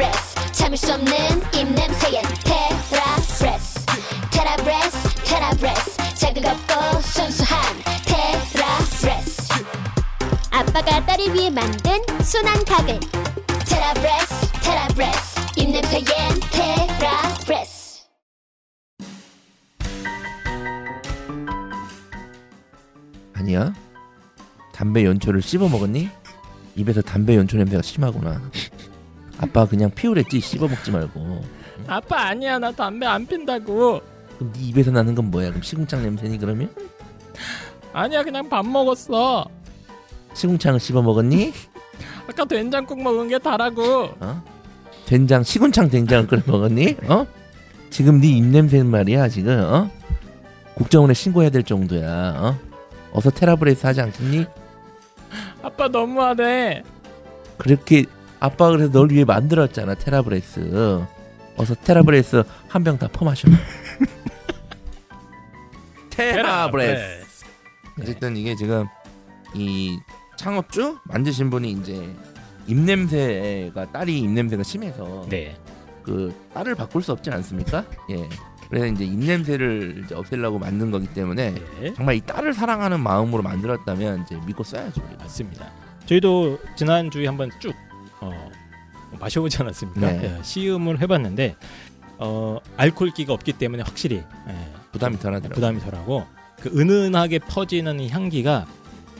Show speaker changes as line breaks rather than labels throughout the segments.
테라브레스 참을 수 없는 입냄새엔 테라브레스 테라브레스 테라브레스 자극 없고 순수한 테라브레스 아빠가 딸을 위해 만든 순한 가글. 테라브레스 테라브레스 입냄새엔 테라브레스
아니야? 담배 연초를 씹어 먹었니? 입에서 담배 연초 냄새가 심하구나. 아빠 그냥 피우랬지 씹어 먹지 말고.
아빠 아니야 나 담배 안 핀다고
그럼 네 입에서 나는 건 뭐야? 그럼 시궁창 냄새니 그러면?
아니야 그냥 밥 먹었어
시궁창을 씹어 먹었니?
아까 된장국 먹은 게 다라고
어? 된장 시궁창 된장을 끓여 먹었니? 어? 지금 네 입냄새 말이야 지금 어? 국정원에 신고해야 될 정도야 어? 어서 테라브레스 하지 않겠니?
아빠 너무하네
그렇게 아빠가 그래서 널 위해 만들었잖아 테라브레스 어서 테라브레스 한 병 다 퍼마셔 테라브레스 어쨌든 이게 지금 이 창업주 만드신 분이 이제 입냄새가 딸이 입냄새가 심해서
네
그 딸을 바꿀 수 없지 않습니까? 예. 그래서 이제 입냄새를 이제 없애려고 만든 거기 때문에
네.
정말 이 딸을 사랑하는 마음으로 만들었다면 이제 믿고 써야죠. 우리가.
맞습니다. 저희도 지난 주에 한번 쭉 어, 마셔보지 않았습니까?
네.
예, 시음을 해봤는데 어, 알코올기가 없기 때문에 확실히 예,
부담이 덜하더라고요.
부담이 덜하고 그 은은하게 퍼지는 이 향기가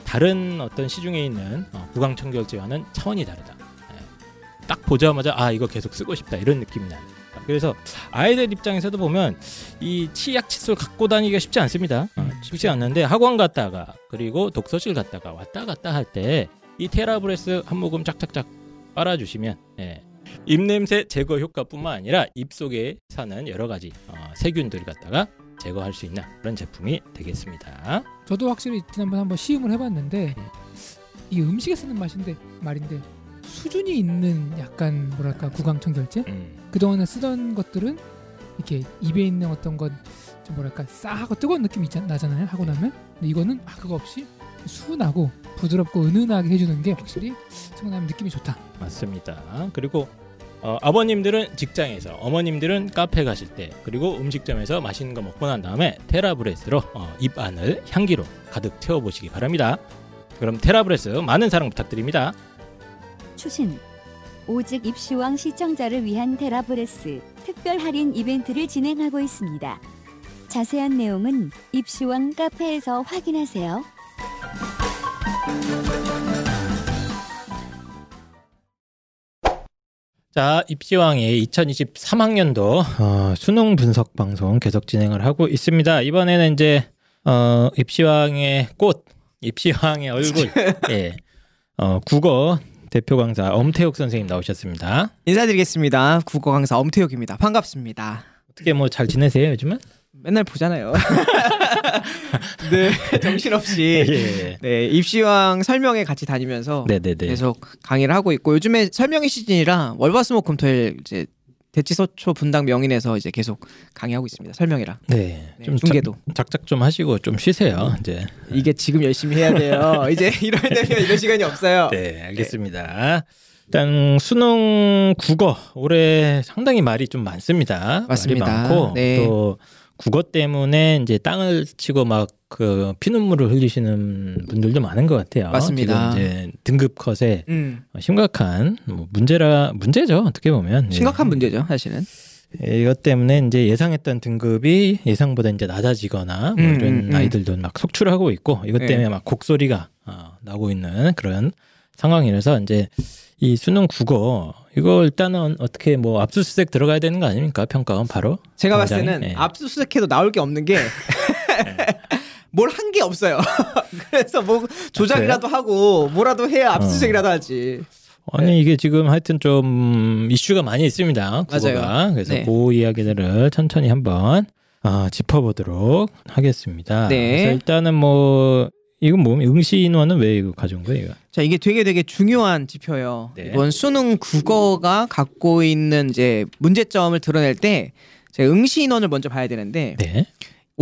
다른 어떤 시중에 있는 어, 구강청결제와는 차원이 다르다. 예. 딱 보자마자 아 이거 계속 쓰고 싶다 이런 느낌이 나요. 그래서 아이들 입장에서도 보면 이 치약 칫솔 갖고 다니기가 쉽지 않습니다. 어, 쉽지 않는데 학원 갔다가 그리고 독서실 갔다가 왔다 갔다 할 때 이 테라브레스 한 모금 짝짝짝 빨아주시면 예. 입냄새 제거 효과뿐만 아니라 입 속에 사는 여러 가지 어, 세균들 갖다가 제거할 수 있는 그런 제품이 되겠습니다.
저도 확실히 지난번 한번 시음을 해봤는데
음.
이게 음식에 쓰는 맛인데 말인데 수준이 있는 약간 뭐랄까 구강청 결제
음.
그동안에 쓰던 것들은 이렇게 입에 있는 어떤 건 좀 뭐랄까 싸하고 뜨거운 느낌이 있잖, 나잖아요 하고 나면 근데 이거는 아 그거 없이 순하고 부드럽고 은은하게 해주는 게 확실히 청나면 느낌이 좋다
맞습니다. 그리고 어, 아버님들은 직장에서 어머님들은 카페 가실 때 그리고 음식점에서 맛있는 거 먹고 난 다음에 테라브레스로 어, 입 안을 향기로 가득 채워보시기 바랍니다. 그럼 테라브레스 많은 사랑 부탁드립니다.
추신 오직 입시왕 시청자를 위한 테라브레스 특별 할인 이벤트를 진행하고 있습니다. 자세한 내용은 입시왕 카페에서 확인하세요.
자, 입시왕의 2023학년도 어, 수능 분석 방송 계속 진행을 하고 있습니다. 이번에는 이제 어, 입시왕의 꽃, 입시왕의 얼굴, 예, 어, 국어 대표 강사 엄태욱 선생님 나오셨습니다.
인사드리겠습니다. 국어 강사 엄태욱입니다. 반갑습니다.
어떻게 뭐 잘 지내세요 요즘은?
맨날 보잖아요. 네, 정신없이
예.
네 입시왕 설명회 같이 다니면서
네네네.
계속 강의를 하고 있고 요즘에 설명회 시즌이라 월화수목금토일 이제 대치서초 분당 명인에서 이제 계속 강의하고 있습니다. 설명회랑
네.
네,
좀
중계도
작, 작 좀 하시고 좀 쉬세요. 이제.
이게 지금 열심히 해야 돼요. 이제 이럴 때면 이럴 시간이 없어요.
네, 알겠습니다. 일단 수능 국어 올해 상당히 말이 좀 많습니다.
맞습니다.
말이 많고
네.
또 국어 때문에 이제 땅을 치고 막 그 피눈물을 흘리시는 분들도 많은 것 같아요.
맞습니다.
지금 이제 등급 컷에
음,
심각한 뭐 문제라 문제죠 어떻게 보면 예.
심각한 문제죠, 사실은.
예, 이것 때문에 이제 예상했던 등급이 예상보다 이제 낮아지거나 뭐
음,
이런
음, 음.
아이들도 막 속출하고 있고 이것
네.
때문에 막 곡소리가 어, 나고 있는 그런 상황이라서 이제 이 수능 국어 이거 일단은 어떻게 뭐 압수수색 들어가야 되는 거 아닙니까 평가원 바로
제가 봤을
당장에?
때는
네.
압수수색해도 나올 게 없는 게 뭘 한 게 없어요. 그래서 뭐 조작이라도 하고 뭐라도 해야 압수수색이라도 하지.
아니 이게 지금 하여튼 좀 이슈가 많이 있습니다 국어가
맞아요.
그래서
네.
그 이야기들을 천천히 한번 어, 짚어보도록 하겠습니다.
네.
그래서 일단은 뭐 이건 뭐 응시 인원은 왜 이거 가져온 거예요? 이거?
자 이게 되게 되게 중요한 지표예요.
네.
이번 수능 국어가 갖고 있는 이제 문제점을 드러낼 때 제가 응시 인원을 먼저 봐야 되는데
네.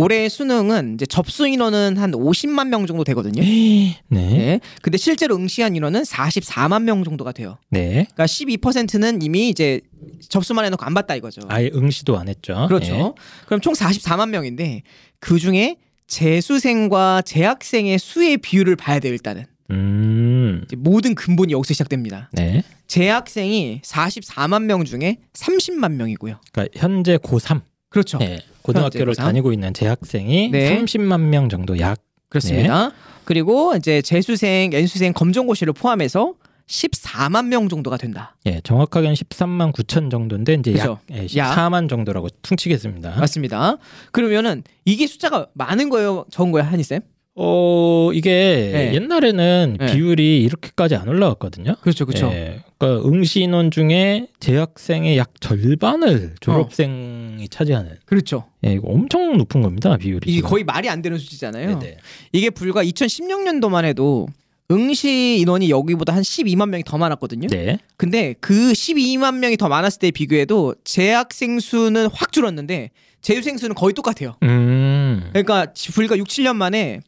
올해 수능은 이제 접수 인원은 한 50만 명 정도 되거든요.
네. 네.
네. 근데 실제로 응시한 인원은 44만 명 정도가 돼요.
네.
그러니까 12%는 이미 이제 접수만 해놓고 안 봤다 이거죠.
아예 응시도 안 했죠.
그렇죠.
예.
그럼 총 44만 명인데 그 중에 재수생과 재학생의 수의 비율을 봐야 돼요 일단은.
음.
모든 근본이 여기서 시작됩니다.
네.
재학생이 44만 명 중에 30만 명이고요.
그러니까 현재 고3
그렇죠.
예, 고등학교를
고3.
다니고 있는 재학생이
네.
30만 명 정도 약
그렇습니다.
네.
그리고 이제 재수생, 연수생, 검정고시를 포함해서 14만 명 정도가 된다.
예, 정확하게는 13만 9천 정도인데 이제
그죠.
약 예,
약.
14만 정도라고 퉁치겠습니다.
맞습니다. 그러면은 이게 숫자가 많은 거예요, 적은 거예요, 한이 쌤?
어, 이게
네.
옛날에는
네.
비율이 이렇게까지 안 올라왔거든요.
그렇죠, 그렇죠.
예, 그러니까 응시 인원 중에 재학생의 약 절반을 졸업생이 차지하는
그렇죠.
예, 이거 엄청 높은 겁니다 비율이.
이게
지금.
거의 말이 안 되는 수치잖아요.
네네.
이게 불과 2016년도만 해도 응시 인원이 여기보다 한 12만 명이 더 많았거든요.
네.
근데 그 12만 명이 더 많았을 때 비교해도 재학생 수는 확 줄었는데 재수생 수는 거의 똑같아요.
음.
그러니까 지- 불과 6, 7년 만에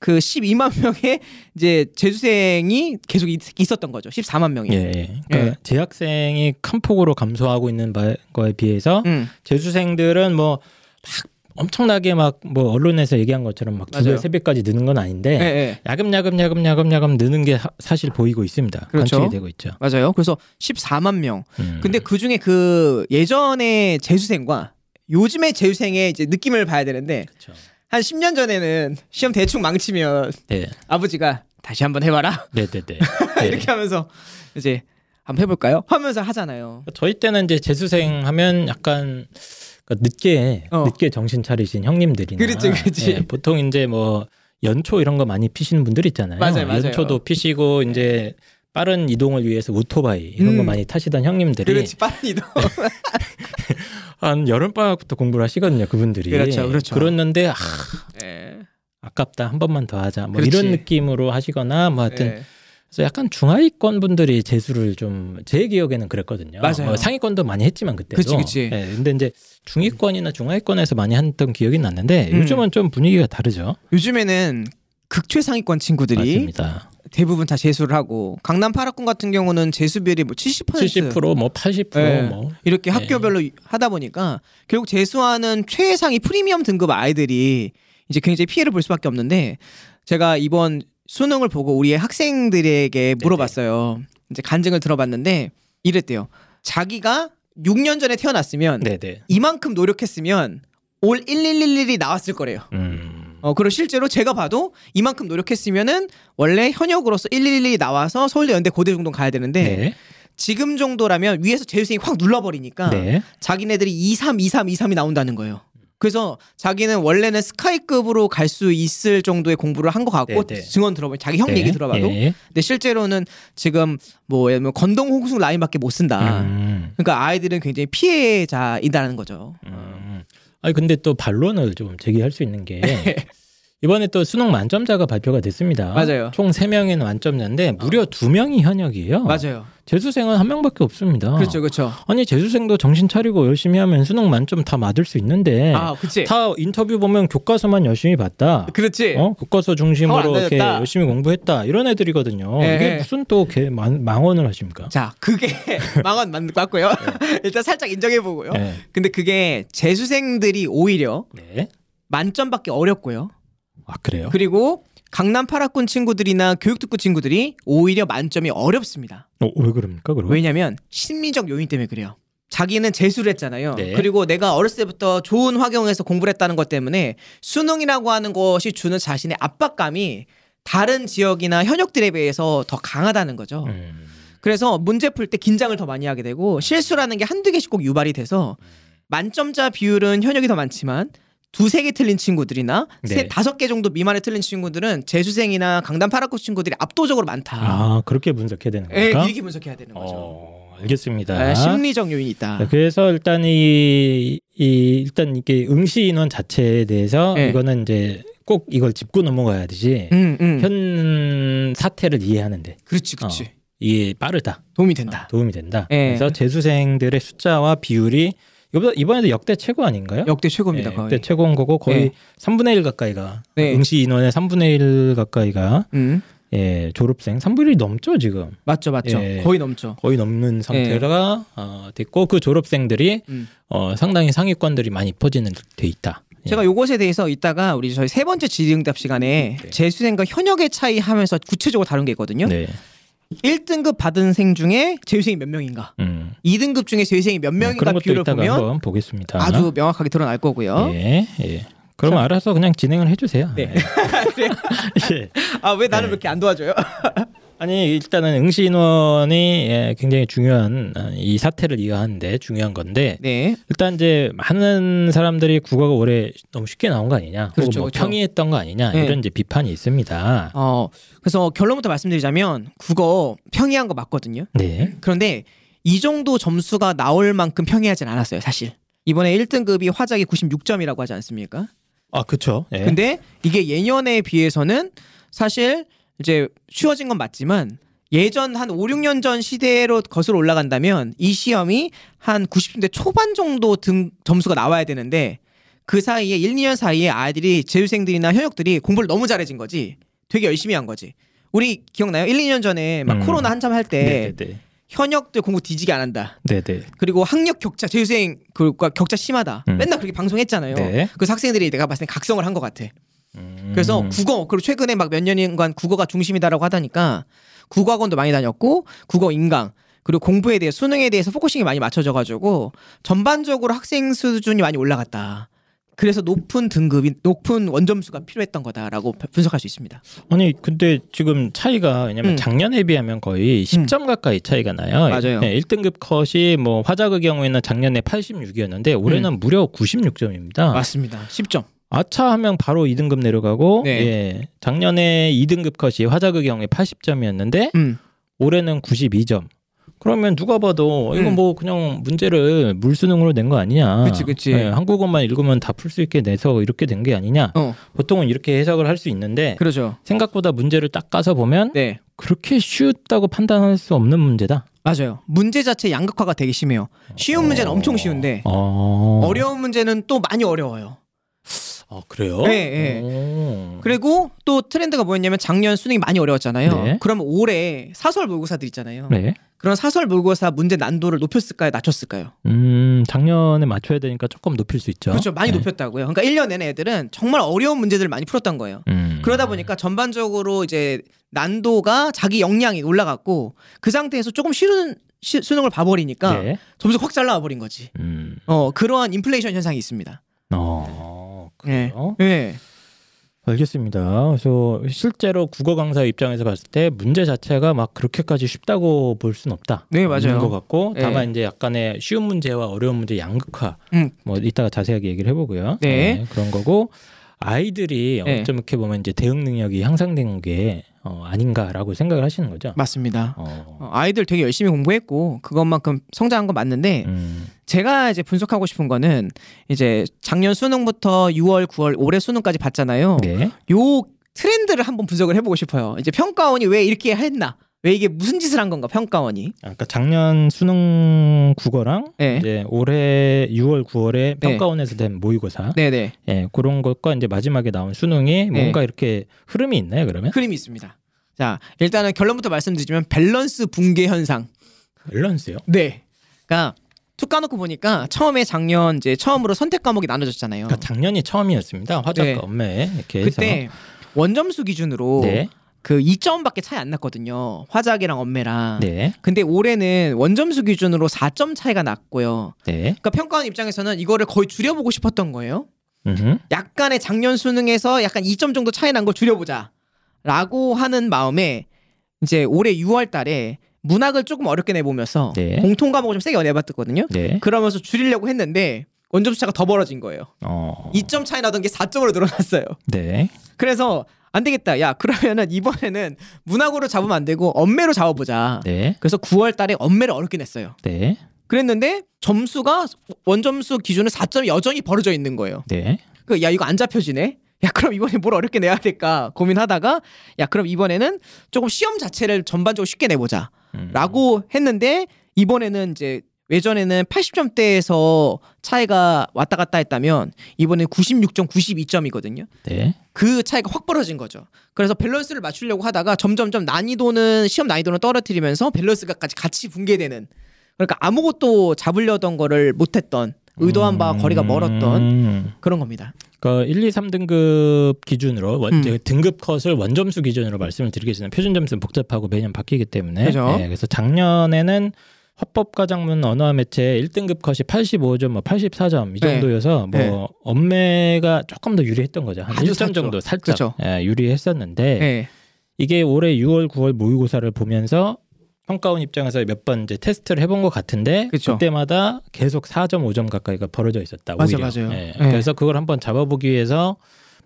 그 12만 명의 이제 재수생이 계속 있, 있었던 거죠. 14만 명이.
예, 예. 그러니까 재학생이 큰 폭으로 감소하고 있는 바- 거에 비해서
음.
재수생들은 뭐 막 엄청나게 막 뭐 언론에서 얘기한 것처럼 막 두 배. 세 배까지 느는 건 아닌데
예, 예.
야금야금 야금 야금 야금 느는 게 사- 사실 보이고 있습니다.
그렇죠.
관측이 되고 있죠.
맞아요. 그래서 14만 명.
음.
근데 그 중에 그 예전의 재수생과 요즘의 재수생의 이제 느낌을 봐야 되는데
그렇죠.
한 10년 전에는 시험 대충 망치면
네,
아버지가 다시 한번 해봐라
네, 네, 네.
이렇게 하면서 이제 한번 해볼까요? 하면서 하잖아요.
저희 때는 이제 재수생 하면 약간 그러니까 늦게
어.
늦게 정신 차리신 형님들이나
그렇지, 그렇지.
예, 보통 이제 뭐 연초 이런 거 많이 피시는 분들 있잖아요.
맞아요, 맞아요.
연초도 피시고 이제 빠른 이동을 위해서 오토바이 이런 거
음.
많이 타시던 형님들이
그렇지 빨리도
한 여름 방학부터 공부를 하시거든요. 그분들이
그렇죠, 그렇죠.
그랬는데 아,
예.
아깝다 한 번만 더 하자 뭐
그렇지.
이런 느낌으로 하시거나 뭐 하여튼
예.
그래서 약간 중하위권 분들이 재수를 좀 제 기억에는 그랬거든요.
맞아요.
뭐 상위권도 많이 했지만 그때도.
그치, 그치.
예, 근데 이제 중위권이나 중하위권에서 많이 했던 기억이 났는데
음.
요즘은 좀 분위기가 다르죠.
요즘에는 극최상위권 친구들이
맞습니다.
대부분 다 재수를 하고 강남 8학군 같은 경우는 재수 비율이 뭐 70%,
70%뭐 80%
예.
뭐.
이렇게
네.
학교별로 하다 보니까 결국 재수하는 최상위 프리미엄 등급 아이들이 이제 굉장히 피해를 볼 수밖에 없는데 제가 이번 수능을 보고 우리의 학생들에게 물어봤어요. 이제 간증을 들어봤는데 이랬대요. 자기가 6년 전에 태어났으면
네네.
이만큼 노력했으면 올 1111이 나왔을 거래요.
음.
어, 그리고 실제로 제가 봐도 이만큼 노력했으면은 원래 현역으로서 1111이 나와서 서울대 연대 고대 정도 가야 되는데
네.
지금 정도라면 위에서 재수생이 확 눌러버리니까
네.
자기네들이 23, 23, 23이 나온다는 거예요. 그래서 자기는 원래는 스카이급으로 갈 수 있을 정도의 공부를 한 것 같고
네, 네.
증언 들어보면 자기 형
네.
얘기 들어봐도
예.
근데 실제로는 지금 뭐 예를 들면 건동 홍수 라인밖에 못 쓴다.
음.
그러니까 아이들은 굉장히 피해자이다는 거죠.
음. 아니 근데 또 반론을 좀 제기할 수 있는 게 이번에 또 수능 만점자가 발표가 됐습니다.
맞아요.
총 3명의 만점자인데 무려 2명이 현역이에요.
맞아요.
재수생은 한 명밖에 없습니다.
그렇죠, 그렇죠.
아니 재수생도 정신 차리고 열심히 하면 수능 만점 다 맞을 수 있는데
아, 그치.
다 인터뷰 보면 교과서만 열심히 봤다.
그렇지.
어 교과서
어,
중심으로
안
이렇게. 열심히 공부했다 이런 애들이거든요.
예,
이게
예.
무슨 또 개, 망, 망언을 하십니까?
자, 그게 망언 맞- 맞고요. 일단 살짝 인정해 보고요.
네.
근데 그게 재수생들이 오히려
네.
만점받기 어렵고요.
아 그래요?
그리고 강남 8학군 친구들이나 교육특구 친구들이 오히려 만점이 어렵습니다.
어, 왜 그럽니까? 그럼?
왜냐면 심리적 요인 때문에 그래요. 자기는 재수를 했잖아요.
네.
그리고 내가 어렸을 때부터 좋은 환경에서 공부를 했다는 것 때문에 수능이라고 하는 것이 주는 자신의 압박감이 다른 지역이나 현역들에 비해서 더 강하다는 거죠.
음.
그래서 문제 풀 때 긴장을 더 많이 하게 되고 실수라는 게 한두 개씩 꼭 유발이 돼서 만점자 비율은 현역이 더 많지만 두세 개 틀린 친구들이나
네.
세 다섯 개 정도 미만에 틀린 친구들은 재수생이나 강남 8학군 친구들이 압도적으로 많다.
아 그렇게 분석해야 되는
예,
겁니까?
이렇게 분석해야 되는 거죠.
어, 알겠습니다.
예, 심리적 요인이 있다.
네, 그래서 일단 이, 이 일단 이게 응시 인원 자체에 대해서
네.
이거는 이제 꼭 이걸 짚고 넘어가야 되지.
음, 음.
현 사태를 이해하는데
그렇지, 그렇지.
어, 이게 빠르다.
도움이 된다.
어, 도움이 된다.
예.
그래서 재수생들의 숫자와 비율이 이보다 이번에도 역대 최고 아닌가요?
역대 최고입니다.
예,
거의.
역대 최고인 거고 거의
예.
3분의 1 가까이가
네.
응시 인원의 3분의 1 가까이가
음.
예, 졸업생 3분의 1이 넘죠 지금
맞죠, 맞죠.
예.
거의 넘죠.
거의 넘는 상태가 어, 됐고 그 졸업생들이
음.
어, 상당히 상위권들이 많이 퍼지는 돼 있다. 예.
제가 요것에 대해서 이따가 우리 저희 세 번째 질의응답 시간에
네.
재수생과 현역의 차이 하면서 구체적으로 다룬 게 있거든요.
네.
1등급 받은 생 중에 재수생이 몇 명인가?
음.
2등급 중에 재수생이 몇
네,
명인가
그런 것도
비율을 보면
보겠습니다.
아주 명확하게 드러날 거고요.
예, 예. 그럼 알아서 그냥 진행을 해주세요.
네.
예.
아왜 나는
네.
왜 이렇게 안 도와줘요?
아니 일단은 응시 인원이 예, 굉장히 중요한 어, 이 사태를 이해하는데 중요한 건데
네.
일단 이제 많은 사람들이 국어가 올해 너무 쉽게 나온 거 아니냐,
그렇죠,
혹은 뭐
그렇죠.
평이했던 거 아니냐
네.
이런 이제 비판이 있습니다.
어 그래서 결론부터 말씀드리자면 국어 평이한 거 맞거든요.
네,
그런데 이 정도 점수가 나올 만큼 평이하진 않았어요, 사실. 이번에 1등급이 화작이 96점이라고 하지 않습니까?
아 그렇죠. 예.
근데 이게 예년에 비해서는 사실 이제 쉬워진 건 맞지만 예전 한 5, 6년 전 시대로 거슬러 올라간다면 이 시험이 한 90대 초반 정도 등 점수가 나와야 되는데 그 사이에 1, 2년 사이에 아이들이 재수생들이나 현역들이 공부를 너무 잘해진 거지. 되게 열심히 한 거지. 우리 기억나요? 1, 2년 전에 막
음.
코로나 한참 할 때 현역들 공부 뒤지게 안 한다.
네, 네.
그리고 학력 격차, 재수생 그과 격차 심하다.
음.
맨날 그렇게 방송했잖아요.
네.
그래서 학생들이 내가 봤을 때 각성을 한 것 같아.
음.
그래서 국어 그리고 최근에 막 몇 년간 국어가 중심이다라고 하다니까 국어학원도 많이 다녔고 국어 인강 그리고 공부에 대해 수능에 대해서 focusing이 많이 맞춰져 가지고 전반적으로 학생 수준이 많이 올라갔다. 그래서 높은 등급이 높은 원점수가 필요했던 거다라고 분석할 수 있습니다.
아니 근데 지금 차이가 왜냐면
음.
작년에 비하면 거의 10점 가까이 차이가 나요.
맞아요.
네, 1등급 컷이 뭐 화작의 경우에는 작년에 86이었는데 올해는 무려 96점입니다.
음. 맞습니다. 10점.
아차 하면 바로 2등급 내려가고
네.
예. 작년에 2등급 컷이 화작의 경우에 80점이었는데
음.
올해는 92점. 그러면 누가 봐도 이건
음.
뭐 그냥 문제를 물수능으로 낸 거 아니냐.
그치, 그치.
예, 한국어만 읽으면 다 풀 수 있게 내서 이렇게 된 게 아니냐.
어.
보통은 이렇게 해석을 할 수 있는데
그러죠.
생각보다 문제를 딱 까서 보면
네.
그렇게 쉽다고 판단할 수 없는 문제다.
맞아요. 문제 자체 양극화가 되게 심해요. 쉬운 문제는 엄청 쉬운데
어.
어려운 문제는 또 많이 어려워요.
아, 그래요?
네, 네.
오.
그리고 또 트렌드가 뭐였냐면 작년 수능이 많이 어려웠잖아요.
네.
그럼 올해 사설 모의고사들 있잖아요.
네.
그런 사설 모의고사 문제 난도를 높였을까요? 낮췄을까요?
음, 작년에 맞춰야 되니까 조금 높일 수 있죠.
그렇죠. 많이
네.
높였다고요. 그러니까 1년 내내 애들은 정말 어려운 문제들을 많이 풀었던 거예요.
음.
그러다 보니까 전반적으로 이제 난도가 자기 역량이 올라갔고 그 상태에서 조금 쉬운 시- 수능을 봐버리니까
네.
점수가 확잘 나와 버린 거지.
음.
어 그러한 인플레이션 현상이 있습니다.
어.
네.
그래요?
네.
알겠습니다. 그래서 실제로 국어 강사 입장에서 봤을 때 문제 자체가 막 그렇게까지 쉽다고 볼 수는 없다.
네, 맞아요.
것 같고
네.
다만 이제 약간의 쉬운 문제와 어려운 문제 양극화.
음.
뭐 이따가 자세하게 얘기를 해보고요.
네.
그런 거고 아이들이
네.
어쩜 이렇게 보면 이제 대응 능력이 향상된 게 어, 아닌가라고 생각을 하시는 거죠.
맞습니다.
어.
어, 아이들 되게 열심히 공부했고 그것만큼 성장한 건 맞는데
음.
제가 이제 분석하고 싶은 거는 이제 작년 수능부터 6월, 9월 올해 수능까지 봤잖아요.
네.
요 트렌드를 한번 분석을 해보고 싶어요. 이제 평가원이 왜 이렇게 했나? 왜 이게 무슨 짓을 한 건가? 평가원이.
아까 작년 수능 국어랑
네.
이제 올해 6월, 9월에
네.
평가원에서 된 모의고사,
네네.
예, 그런 것과 이제 마지막에 나온 수능이
네.
뭔가 이렇게 흐름이 있나요? 그러면
흐름이 있습니다. 자, 일단은 결론부터 말씀드리면 밸런스 붕괴 현상.
밸런스요?
네. 그러니까 툭 까놓고 보니까 처음에 작년 이제 처음으로 선택 과목이 나눠졌잖아요.
그러니까 작년이 처음이었습니다. 화작과
네.
엄매 이렇게 해서
그때 원점수 기준으로
네,
그 2점밖에 차이 안 났거든요. 화작이랑 엄매랑.
네,
근데 올해는 원점수 기준으로 4점 차이가 났고요.
네,
그러니까 평가원 입장에서는 이거를 거의 줄여보고 싶었던 거예요.
음흠.
약간의 작년 수능에서 약간 2점 정도 차이 난 걸 줄여보자. 라고 하는 마음에 이제 올해 6월 달에 문학을 조금 어렵게 내보면서
네.
공통 과목을 좀 세게 내봤거든요.
네,
그러면서 줄이려고 했는데 원점수 차가 더 벌어진 거예요.
어,
2점 차이 나던 게 4점으로 늘어났어요.
네,
그래서 안 되겠다. 야, 그러면은 이번에는 문학으로 잡으면 안 되고 엄매로 잡아보자.
네,
그래서 9월 달에 엄매를 어렵게 냈어요.
네,
그랬는데 점수가 원점수 기준으로 4점이 여전히 벌어져 있는 거예요.
네,
그, 야, 이거 안 잡혀지네? 야, 그럼 이번에 뭘 어렵게 내야 될까 고민하다가, 야, 그럼 이번에는 조금 시험 자체를 전반적으로 쉽게 내보자.
음.
라고 했는데, 이번에는 이제 예전에는 80점대에서 차이가 왔다 갔다 했다면 이번에 96점, 92점이거든요.
네.
그 차이가 확 벌어진 거죠. 그래서 밸런스를 맞추려고 하다가 점점점 난이도는 시험 난이도는 떨어뜨리면서 밸런스가까지 같이 붕괴되는. 그러니까 아무것도 잡으려던 거를 못했던 의도한 바와 거리가 멀었던
음.
그런 겁니다.
그 1, 2, 3등급 기준으로 원,
음.
등급 컷을 원점수 기준으로 말씀을 드리겠습니다. 표준 점수는 복잡하고 매년 바뀌기 때문에.
그죠.
네, 그래서 작년에는 화법가장문 언어와 매체 1등급 컷이 85점, 뭐 84점 이
네.
정도여서 뭐
네.
엄매가 조금 더 유리했던 거죠. 한
아주
1점
샀죠.
정도 살짝. 예, 유리했었는데
네.
이게 올해 6월, 9월 모의고사를 보면서 평가원 입장에서 몇 번 이제 테스트를 해본 것 같은데
그쵸.
때마다 계속 4점, 5점 가까이가 벌어져 있었다.
맞아,
오히려.
맞아요.
예,
네.
그래서 그걸 한번 잡아보기 위해서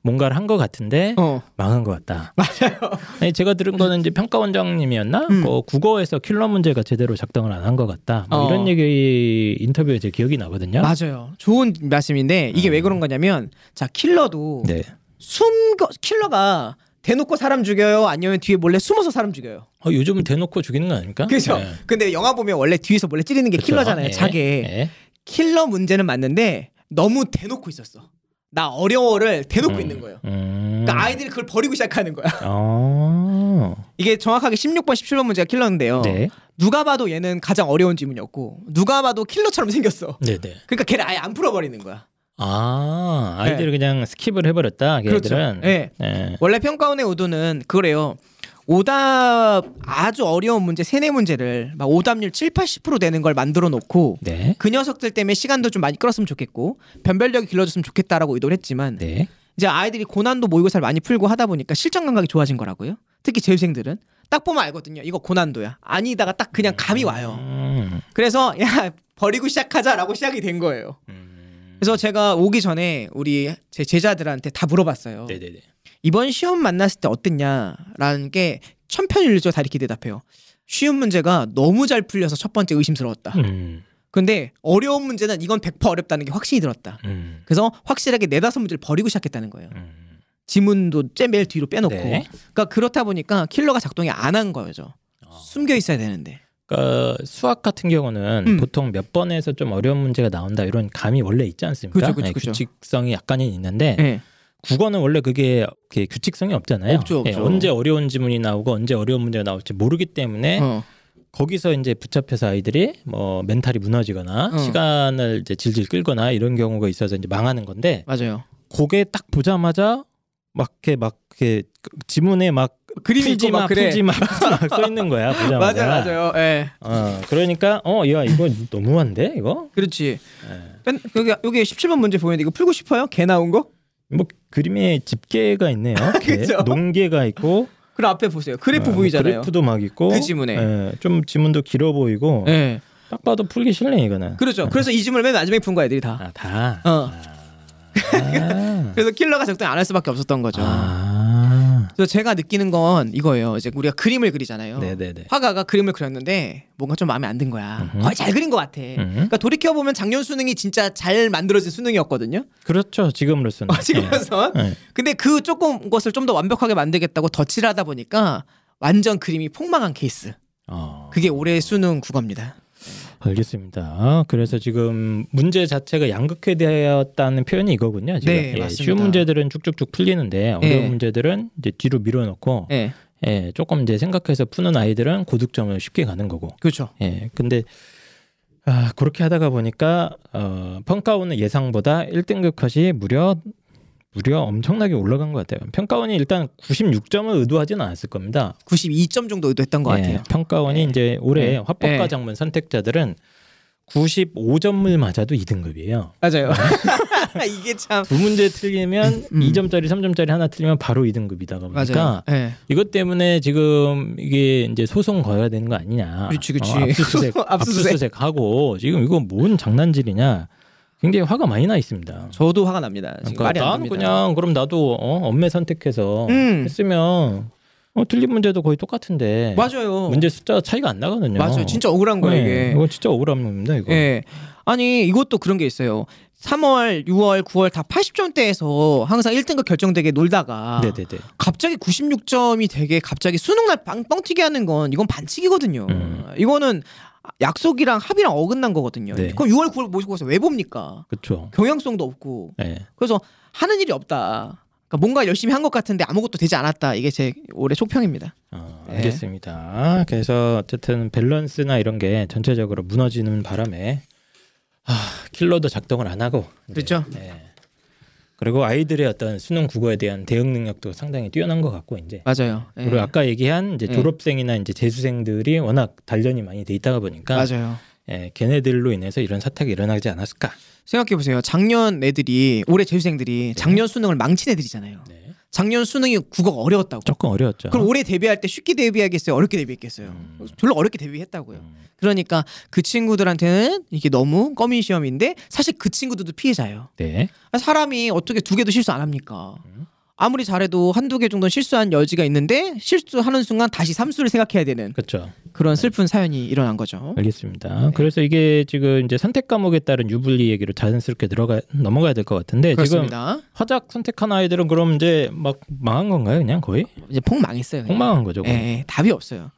뭔가를 한 것 같은데
어.
망한 것 같다. 맞아요. 제가 들은 거는 이제 평가원장님이었나?
음.
뭐 국어에서 킬러 문제가 제대로 작동을 안 한 것 같다. 뭐
어.
이런 얘기 인터뷰에 제 기억이 나거든요.
맞아요. 좋은 말씀인데 이게 왜 그런 거냐면 자 킬러도
네.
숨 거 킬러가 대놓고 사람 죽여요 아니면 뒤에 몰래 숨어서 사람 죽여요.
어, 요즘은 대놓고 죽이는 거 아닙니까?
그죠?
네.
근데 영화 보면 원래 뒤에서 몰래 찌르는 게
그쵸?
킬러잖아요.
예,
자게
예.
킬러 문제는 맞는데 너무 대놓고 있었어. 나 어려워를 대놓고
음.
있는 거예요.
음.
그러니까 아이들이 그걸 버리고 시작하는 거야.
어.
이게 정확하게 16번, 17번 문제가 킬러인데요.
네.
누가 봐도 얘는 가장 어려운 지문이었고 누가 봐도 킬러처럼 생겼어.
네, 네.
그러니까 걔를 아예 안 풀어버리는 거야.
아, 아이들이 그냥 skip을 해버렸다. 걔들은.
네.
네.
원래 평가원의 의도는 그래요. 오답 아주 어려운 문제 세네 문제를 막 오답률 7, 80% 되는 걸 만들어 놓고
네.
그 녀석들 때문에 시간도 좀 많이 끌었으면 좋겠고 변별력이 길러졌으면 좋겠다라고 의도를 했지만
네.
이제 아이들이 고난도 모의고사를 많이 풀고 하다 보니까 실전 감각이 좋아진 거라고요. 특히 재수생들은 딱 보면 알거든요. 이거 고난도야. 아니다가 딱 그냥 감이 와요.
음.
그래서 야 버리고 시작하자라고 시작이 된 거예요.
음.
그래서 제가 오기 전에 우리 제 제자들한테 다 물어봤어요.
네네네.
이번 시험 만났을 때 어땠냐라는 게 천편일률적으로 다 이렇게 대답해요. 쉬운 문제가 너무 잘 풀려서 첫 번째 의심스러웠다.
음.
근데 어려운 문제는 이건 100% 어렵다는 게 확신이 들었다.
음.
그래서 확실하게 네다섯 문제를 버리고 시작했다는 거예요.
음.
지문도 쟤 매일 뒤로 빼놓고.
네.
그러니까 그렇다 보니까 킬러가 작동이 안 한 거죠.
어.
숨겨 있어야 되는데.
그러니까 수학 같은 경우는
음.
보통 몇 번에서 좀 어려운 문제가 나온다 이런 감이 원래 있지 않습니까?
그쵸, 그쵸,
네,
그쵸.
규칙성이 약간은 있는데
네.
국어는 원래 그게 규칙성이 없잖아요.
없죠,
예,
없죠.
언제 어려운 지문이 나오고 언제 어려운 문제가 나올지 모르기 때문에
어.
거기서 이제 붙잡혀서 아이들이 뭐 멘탈이 무너지거나
어.
시간을 이제 질질 끌거나 이런 경우가 있어서 이제 망하는 건데
맞아요.
그게 딱 보자마자 막 이렇게 막 이렇게 지문에 막
그림이
풀지
있고 마막 그래.
풀지 마 써 있는 거야 보자마자.
맞아요, 맞아요. 예.
어 그러니까 어 야 이거 너무한데 이거
그렇지.
예.
여기 여기 17번 문제 보이는데 이거 풀고 싶어요? 개 나온 거?
뭐 그림에 집게가 있네요. 개,
그죠?
농개가 있고
그럼 앞에 보세요. 그래프
어,
보이잖아요.
그래프도 막 있고
그 지문에.
예, 좀 지문도 길어 보이고
예.
딱 봐도 풀기 싫네 이거는.
그렇죠. 그래서 이 지문을 맨 마지막에 푼 거야, 애들이 다.
아 다.
어.
아.
그래서 킬러가 작동 안할 수밖에 없었던 거죠.
아.
그래서 제가 느끼는 건 이거예요. 이제 우리가 그림을 그리잖아요.
네네네.
화가가 그림을 그렸는데 뭔가 좀 마음에 안 든 거야.
음흠.
거의 잘 그린 것 같아.
음.
그러니까 돌이켜 보면 작년 수능이 진짜 잘 만들어진 수능이었거든요.
그렇죠 지금으로서는.
어, 지금으로선.
네.
근데 그 조금 것을 좀 더 완벽하게 만들겠다고 덧칠을 하다 보니까 완전 그림이 폭망한 케이스.
어.
그게 올해 수능 국어입니다.
알겠습니다. 그래서 지금 문제 자체가 양극화되었다는 표현이 이거군요. 지금
네,
예,
맞습니다.
쉬운 문제들은 쭉쭉쭉 풀리는데 어려운
네.
문제들은 이제 뒤로 밀어놓고
예.
예, 조금 이제 생각해서 푸는 아이들은 고득점을 쉽게 가는 거고.
그렇죠.
예, 근데 아, 그렇게 하다가 보니까 어, 평가원은 예상보다 1등급 컷이 무려 무려 엄청나게 올라간 것 같아요. 평가원이 일단 96점을 의도하지는 않았을 겁니다.
92점 정도 의도했던 것
예,
같아요.
평가원이 이제 올해
네.
화법과
네.
장문 선택자들은 95점을 맞아도 2등급이에요.
맞아요. 이게 참
두 문제 틀리면
음.
2점짜리, 3점짜리 하나 틀리면 바로 2등급이다 보니까.
예.
이것 때문에 지금 이게 이제 소송 걸어야 되는 거 아니냐.
그렇지, 그렇지.
어, 압수수색,
압수수색.
압수수색 하고 지금 이거 뭔 장난질이냐. 굉장히 화가 많이 나 있습니다.
저도 화가 납니다.
그러니까
말이 안
나는
됩니다.
그냥 그럼 나도 어, 엄매 선택해서
음.
했으면 어, 틀린 문제도 거의 똑같은데
맞아요.
문제 숫자 차이가 안 나거든요.
맞아요. 진짜 억울한 거예요,
네,
이게.
이건 진짜 억울한 겁니다. 이거.
예. 아니, 이것도 그런 게 있어요. 3월, 6월, 9월 다 80점대에서 항상 1등급 결정되게 놀다가
네네네.
갑자기 96점이 되게 갑자기 수능 날 빵 뻥튀기 하는 건 이건 반칙이거든요.
음.
이거는 약속이랑 합의랑 어긋난 거거든요.
네.
그럼 6월 9월 모시고 가서 왜 봅니까?
그렇죠.
경향성도 없고
네.
그래서 하는 일이 없다. 그러니까 뭔가 열심히 한 것 같은데 아무것도 되지 않았다. 이게 제 올해 총평입니다.
어,
네.
알겠습니다. 그래서 어쨌든 밸런스나 이런 게 전체적으로 무너지는 바람에 아, 킬러도 작동을 안 하고
그렇죠.
네. 그리고 아이들의 어떤 수능 국어에 대한 대응 능력도 상당히 뛰어난 것 같고 이제
맞아요. 예.
그리고 아까 얘기한 이제
네.
졸업생이나 이제 재수생들이 워낙 단련이 많이 돼 있다가 보니까
맞아요.
예, 걔네들로 인해서 이런 사태가 일어나지 않았을까.
생각해 보세요. 작년 애들이 올해 재수생들이 작년 수능을 망친 애들이잖아요.
네.
작년 수능이 국어가 어려웠다고.
조금 어려웠죠.
그럼 올해 데뷔할 때 쉽게 데뷔하겠어요? 어렵게 데뷔했겠어요?
음.
별로 어렵게 데뷔했다고요.
음,
그러니까 그 친구들한테는 이게 너무 꺼민 시험인데 사실 그 친구들도 피해자예요.
네.
사람이 어떻게 두 개도 실수 안 합니까?
음.
아무리 잘해도 한두 개 정도는 실수한 여지가 있는데 실수하는 순간 다시 삼수를 생각해야 되는
그렇죠.
그런 슬픈 사연이 일어난 거죠.
알겠습니다.
네.
그래서 이게 지금 이제 선택 과목에 따른 유불리 얘기로 자연스럽게 들어가 넘어가야 될 것 같은데 지금
그렇습니다.
화작 선택한 아이들은 그럼 이제 막 망한 건가요? 그냥 거의
이제 폭망했어요. 그냥.
폭망한 거죠.
예, 답이 없어요.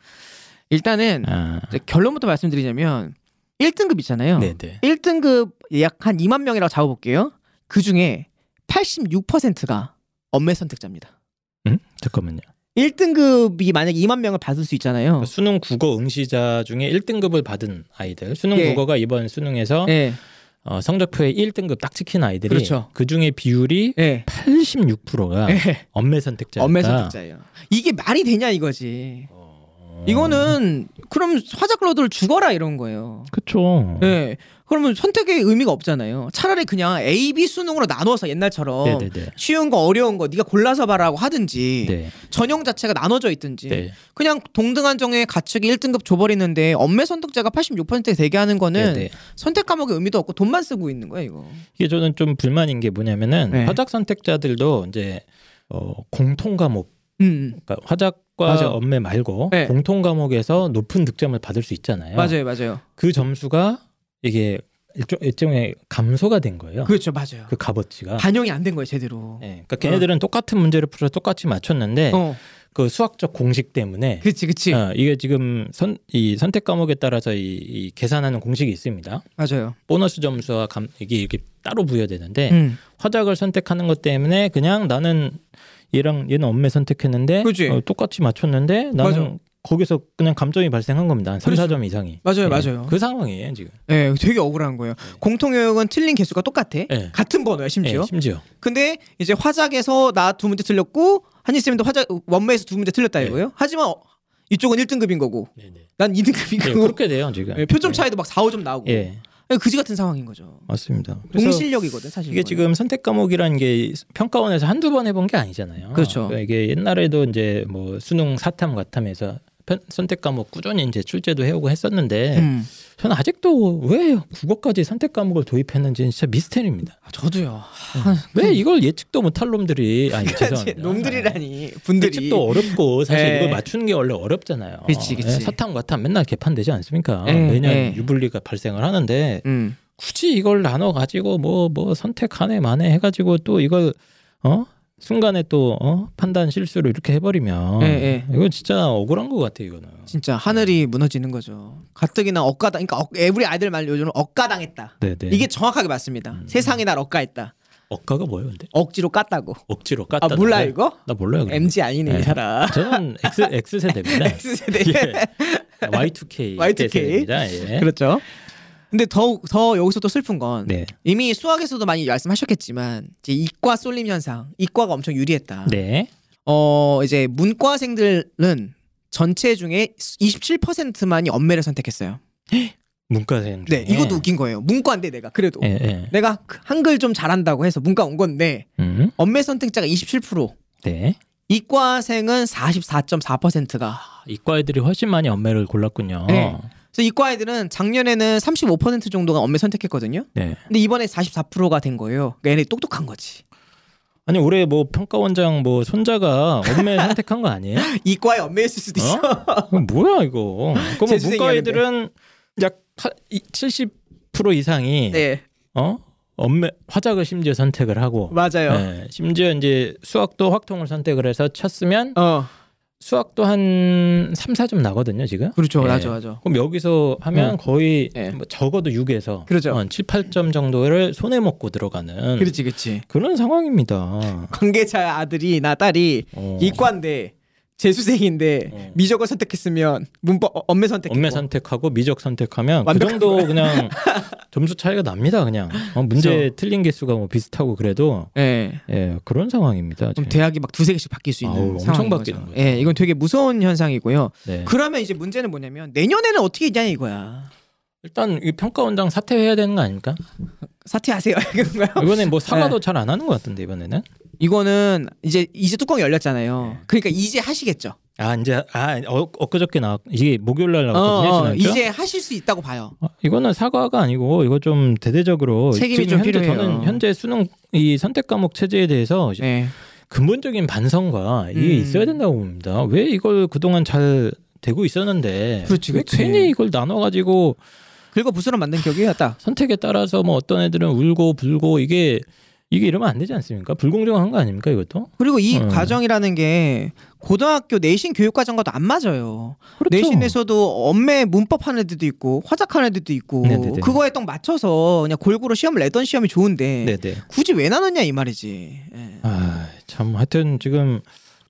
일단은
아,
결론부터 말씀드리자면 1등급 있잖아요.
네, 네.
1등급 약 한 2만 명이라고 잡아볼게요. 그 중에 86%가 엄매 선택자입니다.
음? 잠깐만요.
1등급이 만약에 2만 명을 받을 수 있잖아요.
수능 국어 응시자 중에 1등급을 받은 아이들, 수능
예.
국어가 이번 수능에서
예,
어, 성적표에 1등급 딱 찍힌 아이들이
그렇죠.
그 중에 비율이
예,
86%가
예.
엄매 선택자였다.
엄매 선택자예요. 이게 말이 되냐 이거지.
어...
이거는 그럼 화작러들 죽어라 이런 거예요.
그렇죠.
예. 그러면 선택의 의미가 없잖아요. 차라리 그냥 A, B 수능으로 나눠서 옛날처럼
네, 네, 네.
쉬운 거 어려운 거 네가 골라서 봐라고 하든지
네.
전형 자체가 나눠져 있든지
네.
그냥 동등한 정의 가축이 1등급 줘버리는데 엄매 선택자가 86% 되게 하는 거는
네, 네.
선택 과목의 의미도 없고 돈만 쓰고 있는 거예요 이거.
이게 저는 좀 불만인 게 뭐냐면은
네.
화작 선택자들도 이제 어, 공통 과목,
음,
그러니까 화작과
맞아.
엄매 말고
네.
공통 과목에서 높은 득점을 받을 수 있잖아요.
맞아요, 맞아요.
그 점수가 이게 일종, 일종의 감소가 된 거예요. 그,
그렇죠, 맞아요.
값어치가.
반영이 안 된 거예요 제대로.
네, 그러니까 걔네들은 똑같은 문제를 풀어 똑같이 맞췄는데
어,
그 수학적 공식 때문에
그렇지, 그렇지.
어, 이게 지금 선, 이 선택 과목에 따라서 이, 이 계산하는 공식이 있습니다.
맞아요.
보너스 점수와 감, 이게 이렇게 따로 부여되는데
음.
화작을 선택하는 것 때문에 그냥 나는 얘랑 얘는 엄매 선택했는데. 어, 똑같이 맞췄는데 나는
맞아.
거기서 그냥 감점이 발생한 겁니다. 한 3,
그렇죠.
4점 이상이.
맞아요,
예,
맞아요.
그 상황이에요, 지금.
예, 되게 억울한 거예요. 공통영역은 틀린 개수가 똑같아.
예.
같은 번호야 심지어.
예, 심지어.
근데 이제 화작에서 나 두 문제 틀렸고 한희쌤도 화작 원매에서 두 문제 틀렸다
네.
이거예요. 하지만 어, 이쪽은 1등급인 거고
네, 네.
난 2등급인
예,
거고
그렇게 돼요, 지금.
예, 표점 차이도 막 4, 5점 나오고
예.
예, 그지 같은 상황인 거죠.
맞습니다.
동실력이거든 사실.
이게
이거는.
지금 선택 과목이라는 게 평가원에서 한두 번 해본 게 아니잖아요.
그렇죠.
그러니까 이게 옛날에도 이제 뭐 수능 사탐 과탐에서 편- 선택 과목 꾸준히 이제 출제도 해오고 했었는데
음.
저는 아직도 왜 국어까지 선택 과목을 도입했는지 진짜 미스테리입니다.
아, 저도요.
왜 이걸 예측도 못할 놈들이 아니 죄송합니다.
그 놈들이라니 분들이
예측도 어렵고 사실
예.
이걸 맞추는 게 원래 어렵잖아요.
그치, 그치.
예, 사탐 과탐 맨날 개판되지 않습니까?
예,
매년
예.
유불리가 발생을 하는데
음.
굳이 이걸 나눠 가지고 뭐 뭐 선택하네 마네 해가지고 또 이걸 어 순간에 또 어? 판단 실수를 이렇게 해버리면
예, 예.
이거 진짜 억울한 것 같아 이거는.
진짜 하늘이 무너지는 거죠. 가뜩이나 억가당 그러니까 억, 우리 아이들 말 요즘은 억가당했다.
네 네.
이게 정확하게 맞습니다.
음.
세상이 날 억가했다.
억가가 뭐예요, 근데?
억지로 깠다고.
억지로 깠다.
아 몰라 이거?
나 몰라요. 그런
MG 아니네
네.
이 사람.
거. 저는 X X 세대입니다.
X세대.
예. Y2K
Y2K.
세대입니다. 예.
그렇죠. 근데 더, 더 여기서 또 슬픈 건
네.
이미 수학에서도 많이 말씀하셨겠지만 이제 이과 쏠림 현상, 이과가 엄청 유리했다.
네.
어 이제 문과생들은 전체 중에 27%만이 엄매를 선택했어요.
문과생.
네,
중에.
이것도 웃긴 거예요. 문과인데 내가 그래도
예, 예.
내가 그 한글 좀 잘한다고 해서 문과 온 건데
음.
엄매 선택자가 27%,
네.
이과생은 44.4%가.
이과 애들이 훨씬 많이 엄매를 골랐군요.
네. 그래서 이과 애들은 작년에는 35% 정도가 엄매 선택했거든요.
네.
근데 이번에 44%가 된 거예요. 그러니까 얘네 똑똑한 거지.
아니 올해 뭐 평가원장 뭐 손자가 엄매 선택한 거 아니에요?
이과에 엄매했을 수도 있어.
어? 뭐야 이거? 그럼
재수생이
문과. 애들은 약 70% 이상이
네,
어 엄매 화작을 심지어 선택을 하고
맞아요.
네, 심지어 이제 수학도 확통을 선택을 해서 쳤으면
어,
수학도 한 3, 4점 나거든요, 지금.
그렇죠.
예.
맞아, 맞아.
그럼 여기서 하면
응.
거의
예.
뭐 적어도 6에서
그렇죠.
한 7, 8점 정도를 손에 먹고 들어가는
그렇지, 그렇지.
그런 상황입니다.
관계자 아들이 나 딸이
어.
이과인데 재수생인데
어.
미적을 선택했으면 문법 어, 엄매 선택.
엄매 선택하고 미적 선택하면 그 정도 그냥 점수 차이가 납니다. 그냥 어, 문제
그렇죠.
틀린 개수가 뭐 비슷하고 그래도
예.
예 그런 상황입니다.
그럼. 대학이 막 두세 개씩 바뀔 수 있는
아우, 엄청 바뀌는
거죠. 예, 이건 되게 무서운 현상이고요.
네.
그러면 이제 문제는 뭐냐면 내년에는 어떻게 있냐 이거야.
일단 이 평가원장 사퇴해야 되는 거 아닙니까?
사퇴하세요 이건가요?
이번에 뭐
네.
사과도 잘안 하는 것 같은데 이번에는
이거는 이제 이제 뚜껑이 열렸잖아요.
네.
그러니까 이제 하시겠죠.
아 이제 아 어, 엊그저께 나 이게 목요일 날
어,
나왔거든요.
어,
지난주.
이제 하실 수 있다고 봐요.
어, 이거는 사과가 아니고 이거 좀 대대적으로
책임이 좀
현재
필요해요.
저는 현재 수능 이 선택 과목 체제에 대해서
네.
근본적인 반성과 이게
음.
있어야 된다고 봅니다. 왜 이걸 그동안 잘 되고 있었는데
그렇지,
왜
그렇지.
괜히 이걸 나눠 가지고
긁어 부스럼 만든 격이었다.
선택에 따라서 뭐 어떤 애들은 울고 불고 이게 이게 이러면 안 되지 않습니까? 불공정한 거 아닙니까 이것도?
그리고 이
어.
과정이라는 게 고등학교 내신 교육 과정과도 안 맞아요.
그렇죠.
내신에서도 엄매 문법 하는 애들도 있고 화작하는 애들도 있고
네네네.
그거에 딱 맞춰서 그냥 골고루 시험을 내던 시험이 좋은데
네네.
굳이 왜 나눴냐 이 말이지. 예.
아, 참 하여튼 지금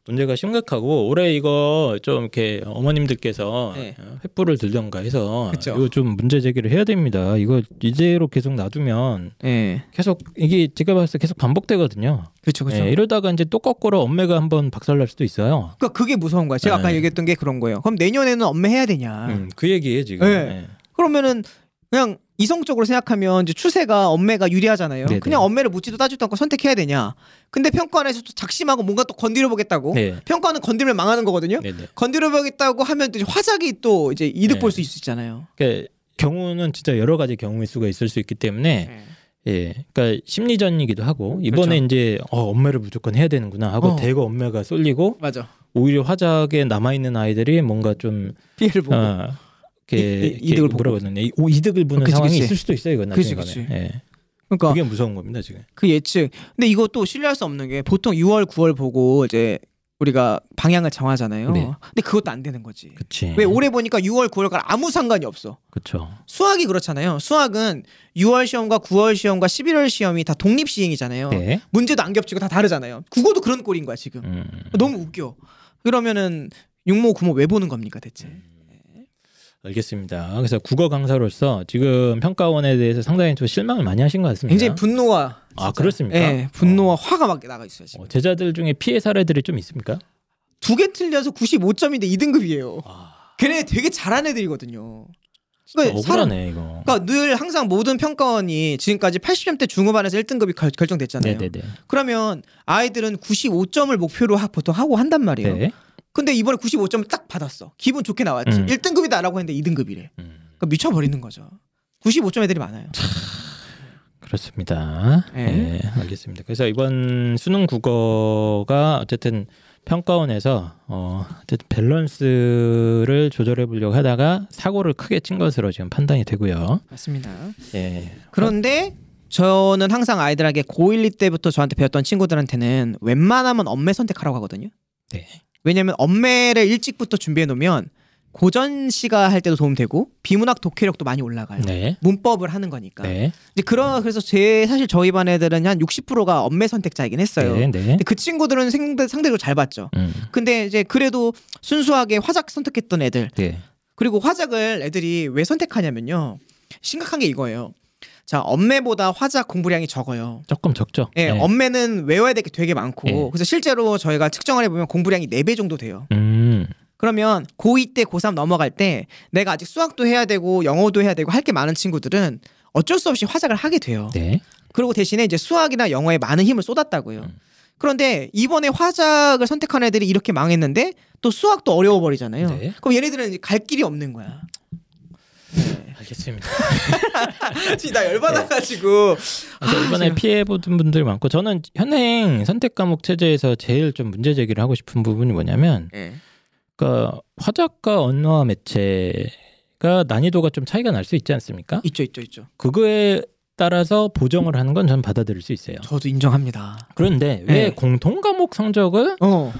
문제가 심각하고 올해 이거 좀 이렇게 어머님들께서
네.
횃불을 들던가 해서
그쵸.
이거 좀 문제 제기를 해야 됩니다. 이거 이대로 계속 놔두면
예.
계속 이게 제가 봤을 때 계속 반복되거든요.
그렇죠, 그렇죠.
예, 이러다가 이제 또 거꾸로 엄매가 한번 박살날 수도 있어요.
그러니까 그게 무서운 거야. 제가 아까
네.
얘기했던 게 그런 거예요. 그럼 내년에는 엄매 해야 되냐?
음, 그 얘기예요 지금.
네.
예.
그러면은 그냥 이성적으로 생각하면 이제 추세가 엄매가 유리하잖아요.
네네.
그냥 엄매를 묻지도 따지도 않고 선택해야 되냐? 근데 평가원에서 또 작심하고 뭔가 또 건드려 보겠다고.
네.
평가는 건드리면 망하는 거거든요.
네네.
건드려 보겠다고 하면 또 화작이 또 이제 이득
네.
볼수 있잖아요.
그러니까 경우는 진짜 여러 가지 경우일 수가 있을 수 있기 때문에 예, 그러니까 심리전이기도 하고 이번에
그렇죠.
이제 어, 엄매를 무조건 해야 되는구나 하고
어.
대거 엄매가 쏠리고
맞아.
오히려 화작에 남아 있는 아이들이 뭔가 좀
피해를 보고.
어, 이렇게,
이-
뭐라고 이- 오, 이득을 보는
그치,
상황이
그치.
있을 수도 있어요 이건
그치,
나중에
그치.
가면. 예.
그러니까
그게 무서운 겁니다 지금.
그 예측. 근데 이것도 신뢰할 수 없는 게 보통 6월, 9월 보고 이제 우리가 방향을 정하잖아요.
네.
근데 그것도 안 되는 거지.
그치.
왜 올해 보니까 6월, 9월과 아무 상관이 없어.
그렇죠.
수학이 그렇잖아요. 수학은 6월 시험과 9월 시험과 11월 시험이 다 독립 시행이잖아요.
네.
문제도 안 겹치고 다 다르잖아요. 국어도 그런 꼴인 거야 지금.
음.
너무 웃겨. 그러면은 육모 구모 왜 보는 겁니까 대체?
알겠습니다. 그래서 국어 강사로서 지금 평가원에 대해서 상당히 좀 실망을 많이 하신 것 같습니다.
굉장히 분노와
아,
진짜,
그렇습니까?
예, 분노와 화가 막 나가 있어요 지금.
어, 제자들 중에 피해 사례들이 좀 있습니까?
두 개 틀려서 95점인데 2등급이에요.
아,
걔네 되게 잘하는 애들이거든요. 그러니까 사람-
억울하네 이거.
그러니까 늘 항상 모든 평가원이 지금까지 80점대 중후반에서 1등급이 결, 결정됐잖아요.
네네네.
그러면 아이들은 95점을 목표로 하, 보통 하고 한단 말이에요.
네.
근데 이번에 95점을 딱 받았어. 기분 좋게 나왔지.
음.
1등급이다라고 했는데 2등급이래.
음,
그러니까 미쳐버리는 거죠. 95점 애들이 많아요.
그렇습니다.
네.
네. 알겠습니다. 그래서 이번 수능 국어가 어쨌든 평가원에서 어, 어쨌든 밸런스를 조절해 보려고 하다가 사고를 크게 친 것으로 지금 판단이 되고요.
맞습니다.
예.
그런데 저는 항상 아이들에게 고1, 2 때부터 저한테 배웠던 친구들한테는 웬만하면 엄매 선택하라고 하거든요.
네.
왜냐면 엄매를 일찍부터 준비해 놓으면 고전 시가 할 때도 도움되고 비문학 독해력도 많이 올라가요.
네.
문법을 하는 거니까.
네.
이제 그러 그래서 제 사실 저희 반 애들은 한 60%가 엄매 선택자이긴 했어요.
네. 네.
근데 그 친구들은 상대, 상대적으로 잘 봤죠.
음.
근데 이제 그래도 순수하게 화작 선택했던 애들
네.
그리고 화작을 애들이 왜 선택하냐면요. 심각한 게 이거예요. 자, 엄매보다 화작 공부량이 적어요.
조금 적죠.
예,
네.
엄매는 외워야 될 게 되게 많고
네.
그래서 실제로 저희가 측정을 해보면 공부량이 4배 정도 돼요.
음.
그러면 고2 때 고3 넘어갈 때 내가 아직 수학도 해야 되고 영어도 해야 되고 할 게 많은 친구들은 어쩔 수 없이 화작을 하게 돼요.
네.
그리고 대신에 이제 수학이나 영어에 많은 힘을 쏟았다고요.
음.
그런데 이번에 화작을 선택한 애들이 이렇게 망했는데 또 수학도 어려워 버리잖아요.
네.
그럼 얘네들은 이제 갈 길이 없는 거야.
알겠습니다.
나 열받아가지고
그래서 이번에
제가-
피해 보던 분들이 많고 저는 현행 선택 과목 체제에서 제일 좀 문제 제기를 하고 싶은 부분이 뭐냐면
예.
그러니까 화작과 언어와 매체가 난이도가 좀 차이가 날 수 있지 않습니까?
있죠, 있죠, 있죠.
그거에 따라서 보정을 하는 건 저는 받아들일 수 있어요.
저도 인정합니다.
그런데 왜
네.
공통 과목 성적을
어,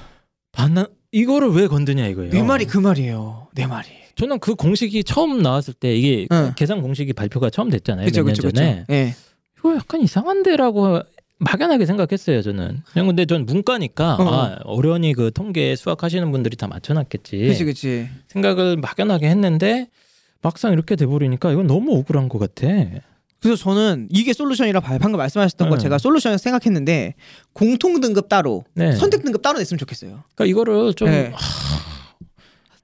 받는 이거를 왜 건드냐 이거예요.
내 말이 그 말이에요. 내 말이.
저는 그 공식이 처음 나왔을 때 이게
응.
계산 공식이 발표가 처음 됐잖아요. 몇 년. 전에.
예.
이거 약간 이상한데라고 막연하게 생각했어요 저는. 그냥 근데 전 문과니까
어.
아, 어련히 그 통계 수학하시는 분들이 다 맞춰놨겠지
그치 그치.
생각을 막연하게 했는데 막상 이렇게 돼버리니까 이건 너무 억울한 것 같아.
그래서 저는 이게 솔루션이라 봐요. 방금 말씀하셨던 거
네.
제가 솔루션 생각했는데 공통 등급 따로,
네.
선택 등급 따로 냈으면 좋겠어요.
그러니까 이거를 좀
네. 내년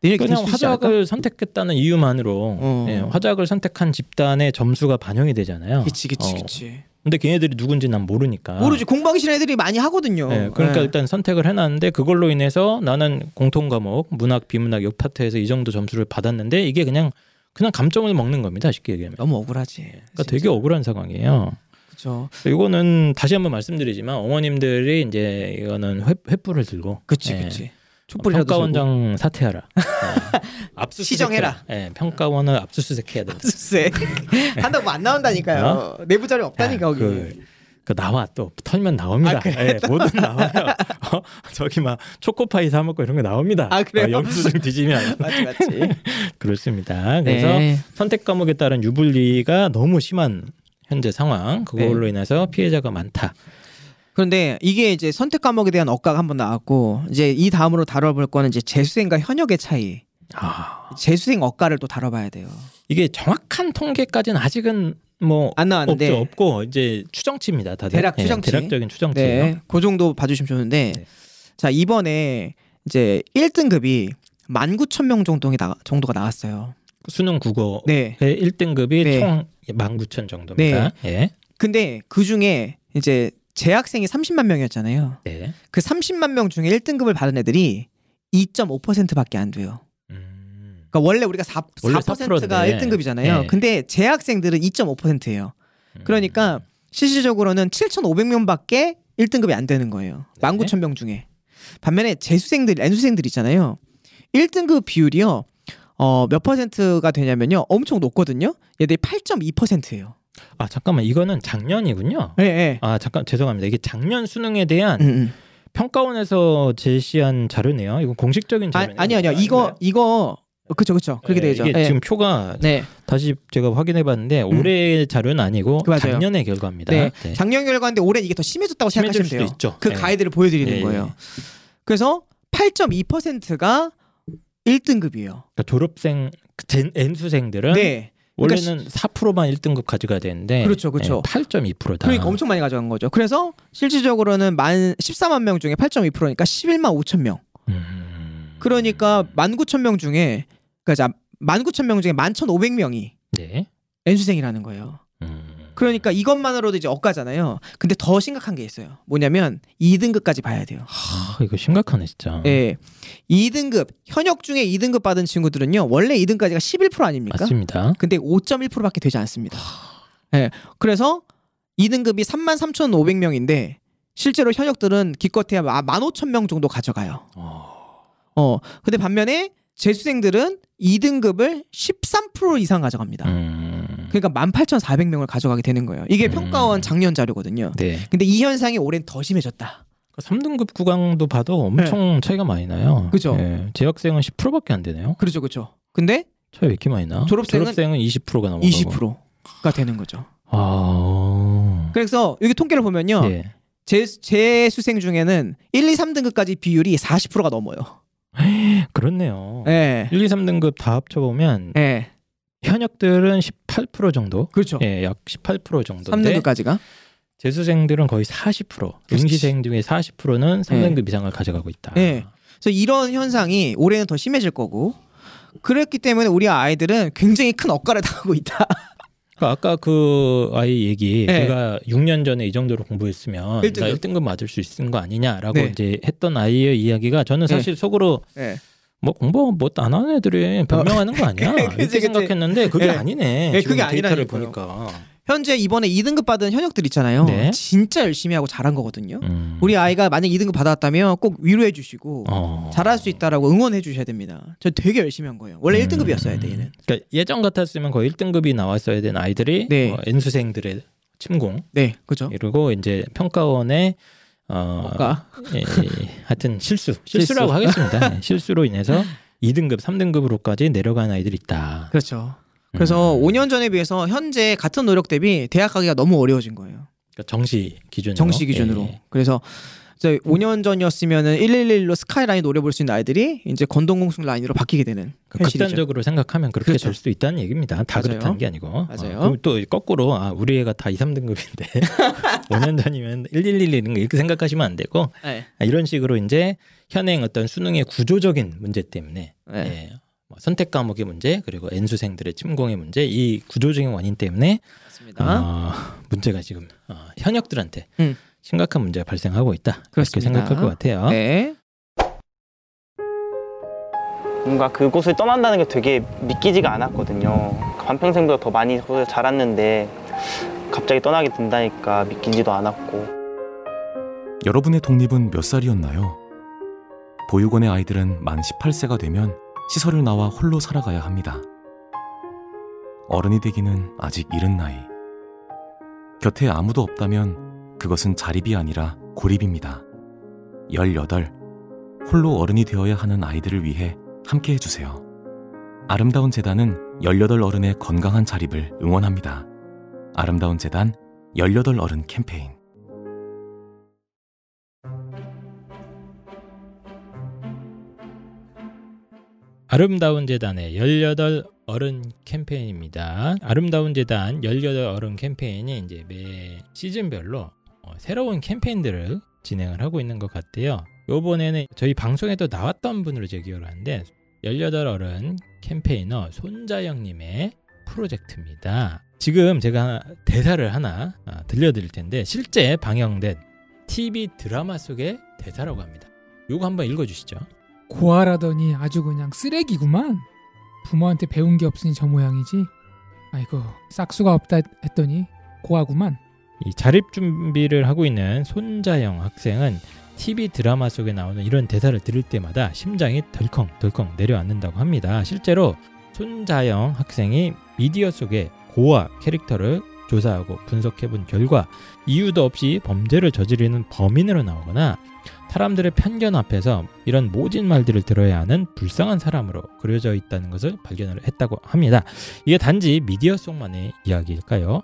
그냥 화작을 선택했다는 이유만으로
어.
예, 화작을 선택한 집단의 점수가 반영이 되잖아요.
그치 그치
어.
그치.
근데 걔네들이 누군지 난 모르니까.
모르지 공부하기 싫은 애들이 많이 하거든요.
예, 그러니까
예.
일단 선택을 해놨는데 그걸로 인해서 나는 공통 과목 문학, 비문학 역 파트에서 이 정도 점수를 받았는데 이게 그냥 그냥 감점을 먹는 겁니다. 쉽게 얘기하면.
너무 억울하지.
그러니까 되게 억울한 상황이에요.
그렇죠.
이거는 다시 한번 말씀드리지만 어머님들이 이제 이거는 회, 횃불을 들고
그치
예,
그치. 촛불이라도
평가원장 사퇴하라. 예. 압수수색해라.
시정해라.
예, 평가원을 압수수색해야 된다.
쎄 한다고 안 나온다니까요. 내부 자료 없다니까
야,
거기.
그, 그 나와 또 털면 나옵니다.
아, 그래?
예, 뭐든 나와요. 어? 저기 막 초코파이 사 먹고 이런 거 나옵니다.
아, 그래요?
어, 영수증 뒤지면
맞지 맞지.
그렇습니다. 그래서
네.
선택 과목에 따른 유불리가 너무 심한 현재 상황 그걸로
네.
인해서 피해자가 많다.
그런데 이게 이제 선택 과목에 대한 억가가 한 번 나왔고 이제 이 다음으로 다뤄볼 거는 이제 재수생과 현역의 차이.
아,
재수생 억가를 또 다뤄봐야 돼요.
이게 정확한 통계까지는 아직은
뭐안 나왔는데
없죠 없고 이제 추정치입니다. 다들
대략
예,
추정치.
대략적인 추정치예요.
네, 그 정도 봐주시면 좋은데
네.
자 이번에 이제 1등급이 19,000명 정도 나, 정도가 나왔어요.
수능 국어
네.
의 1등급이
네.
총 19,000 정도입니다. 예.
근데 그 중에 이제 재학생이 30만 명이었잖아요.
네.
그 30만 명 중에 1등급을 받은 애들이 2.5%밖에 안 돼요.
음.
그러니까 원래 우리가 4,
원래
4%가
4%인데.
1등급이잖아요.
네.
근데 재학생들은 2.5%예요. 그러니까 실질적으로는 7,500명밖에 1등급이 안 되는 거예요.
네.
19,000명 중에. 반면에 재수생들, N수생들 있잖아요. 1등급 비율이요. 어, 몇 퍼센트가 되냐면요. 엄청 높거든요. 얘들이 8.2%예요.
아 잠깐만 이거는 작년이군요.
예, 예.
아 잠깐 죄송합니다. 이게 작년 수능에 대한
음, 음.
평가원에서 제시한 자료네요. 이거 공식적인
아,
자료.
아니 아니요. 이거 이거 그쵸 그쵸. 그렇게 되죠.
이게
예.
지금 표가
네.
다시 제가 확인해봤는데
음.
올해 자료는 아니고
맞아요.
작년의 결과입니다.
네.
네.
작년 결과인데 올해 이게 더 심해졌다고 생각하시면 돼요.
있죠.
그
네.
가이드를 보여드리는
예,
거예요. 그래서 8.2%가 1등급이에요.
그러니까 졸업생 젠 N수생들은
네. 그러니까
원래는 4%만 1등급 가져가야 되는데
그렇죠, 그렇죠.
8.2%다.
그러니까 엄청 많이 가져간 거죠. 그래서 실질적으로는 만 14만 명 중에 8.2%니까 11만 5천 명.
음.
그러니까 19,000명 중에 그러니까 19,000명 중에 11,500명이
네.
N수생이라는 거예요.
음.
그러니까 이것만으로도 이제 억가잖아요. 근데 더 심각한 게 있어요. 뭐냐면 2등급까지 봐야 돼요.
하, 이거 심각하네 진짜.
예. 2등급 현역 중에 2등급 받은 친구들은요. 원래 2등까지가 11% 아닙니까?
맞습니다.
근데 5.1%밖에 되지 않습니다. 예. 그래서 2등급이 33,500명인데 실제로 현역들은 기껏해야 15,000명 정도 가져가요.
어.
어. 근데 반면에 재수생들은 2등급을 13% 이상 가져갑니다.
음.
그러니까 18,400명을 가져가게 되는 거예요. 이게
음.
평가원 작년 자료거든요.
네.
근데 이 현상이 올해는 더 심해졌다.
3등급 구강도 봐도 엄청 차이가 많이 나요.
네. 그죠.
예, 재학생은 10%밖에 안 되네요.
그렇죠, 그렇죠. 근데
차이 왜 이렇게 많이 나?
졸업생은
20%가 넘어가고.
20%가 되는 거죠.
아.
그래서 여기 통계를 보면요.
예.
재, 재수생 중에는 1, 2, 3등급까지 비율이 40%가 넘어요.
그렇네요.
예.
1, 2, 3등급 다 합쳐 보면
예.
현역들은 18% 정도.
그렇죠.
예, 약 18% 정도인데
3등급까지가.
재수생들은 거의 40%.
그렇지.
응시생 중에 40%는 3등급 이상을 가져가고 있다.
예. 그래서 이런 현상이 올해는 더 심해질 거고 그랬기 때문에 우리 아이들은 굉장히 큰 억가를 당하고 있다.
그러니까 아까 그 아이 얘기
네.
내가 6년 전에 이 정도로 공부했으면
1등급.
나 1등급 맞을 수 있는 거 아니냐라고
네.
이제 했던 아이의 이야기가 저는
네.
사실 속으로
예.
뭐 공부 뭐안 하는 애들이 변명하는 거 아니야
그치,
이렇게
그치.
생각했는데 그게
네.
아니네.
네, 그게
데이터를
아니라니까요.
보니까
현재 이번에 2등급 받은 현역들 있잖아요.
네.
진짜 열심히 하고 잘한 거거든요.
음.
우리 아이가 만약 2등급 받았다면 꼭 위로해 주시고
어.
잘할 수 있다라고 응원해 주셔야 됩니다. 저 되게 열심히 한 거예요. 원래
음.
1등급이었어야 돼 얘는.
그러니까 예전 같았으면 거의 1등급이 나왔어야 되는 아이들이
네.
어, N수생들의 침공
네, 그죠.
이러고 이제 평가원의 어,
뭔가
예, 예, 하여튼 실수 실수라고 하겠습니다. 네, 실수로 인해서 2등급, 3등급으로까지 내려간 아이들이 있다.
그렇죠. 그래서
음.
5년 전에 비해서 현재 같은 노력 대비 대학 가기가 너무 어려워진 거예요.
그러니까 정시 기준으로
정시 기준으로.
예, 예.
그래서 이제 5년 전이었으면은 111로 스카이라인 노려볼 수 있는 아이들이 이제 건동공숙 라인으로 바뀌게 되는
그
현실이죠.
극단적으로 생각하면 그렇게
그렇죠.
될 수도 있다는 얘기입니다. 다
맞아요.
그렇다는 게 아니고.
맞아요.
어, 또 거꾸로 아, 우리 애가 다 2, 3등급인데 5년 전이면 1111 이렇게 생각하시면 안 되고
네.
아, 이런 식으로 이제 현행 어떤 수능의 구조적인 문제 때문에
네.
예, 뭐 선택 과목의 문제 그리고 N수생들의 침공의 문제 이 구조적인 원인 때문에. 어, 문제가 지금 어, 현역들한테
음.
심각한 문제가 발생하고 있다
그렇습니다.
생각할 것 같아요.
네.
뭔가 그곳을 떠난다는 게 되게 믿기지가 않았거든요. 반평생보다 더 많이 거기서 자랐는데 갑자기 떠나게 된다니까 믿기지도 않았고
여러분의 독립은 몇 살이었나요? 보육원의 아이들은 만 18세가 되면 시설을 나와 홀로 살아가야 합니다. 어른이 되기는 아직 이른 나이. 곁에 아무도 없다면 그것은 자립이 아니라 고립입니다. 18. 홀로 어른이 되어야 하는 아이들을 위해 함께 해주세요. 아름다운 재단은 18 어른의 건강한 자립을 응원합니다. 아름다운 재단 18 어른 캠페인.
아름다운 재단의 18 어른 캠페인입니다. 아름다운 재단 18 어른 캠페인이 이제 매 시즌별로 어, 새로운 캠페인들을 진행을 하고 있는 것 같아요. 요번에는 저희 방송에도 나왔던 분으로 제 기억을 하는데 18 어른 캠페이너 손자영님의 프로젝트입니다. 지금 제가 대사를 하나 아, 들려드릴 텐데 실제 방영된 TV 드라마 속의 대사라고 합니다. 요거 한번 읽어주시죠.
고아라더니 아주 그냥 쓰레기구만. 부모한테 배운 게 없으니 저 모양이지. 아이고 싹수가 없다 했더니 고아구만.
이 자립 준비를 하고 있는 손자영 학생은 TV 드라마 속에 나오는 이런 대사를 들을 때마다 심장이 덜컹덜컹 내려앉는다고 합니다. 실제로 손자영 학생이 미디어 속에 고아 캐릭터를 조사하고 분석해 본 결과 이유도 없이 범죄를 저지르는 범인으로 나오거나 사람들의 편견 앞에서 이런 모진 말들을 들어야 하는 불쌍한 사람으로 그려져 있다는 것을 발견을 했다고 합니다. 이게 단지 미디어 속만의 이야기일까요?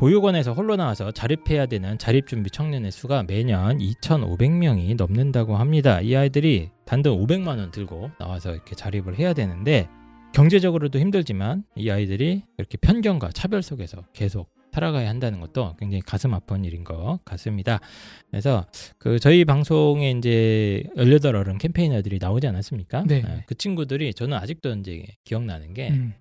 보육원에서 홀로 나와서 자립해야 되는 자립준비 청년의 수가 매년 2,500명이 넘는다고 합니다. 이 아이들이 단돈 500만 원 들고 나와서 이렇게 자립을 해야 되는데 경제적으로도 힘들지만 이 아이들이 이렇게 편견과 차별 속에서 계속 살아가야 한다는 것도 굉장히 가슴 아픈 일인 것 같습니다. 그래서 그 저희 방송에 이제 18 어른 캠페이너들이 나오지 않았습니까?
네.
예, 그 친구들이 저는 아직도 이제 기억나는 게
음,
어,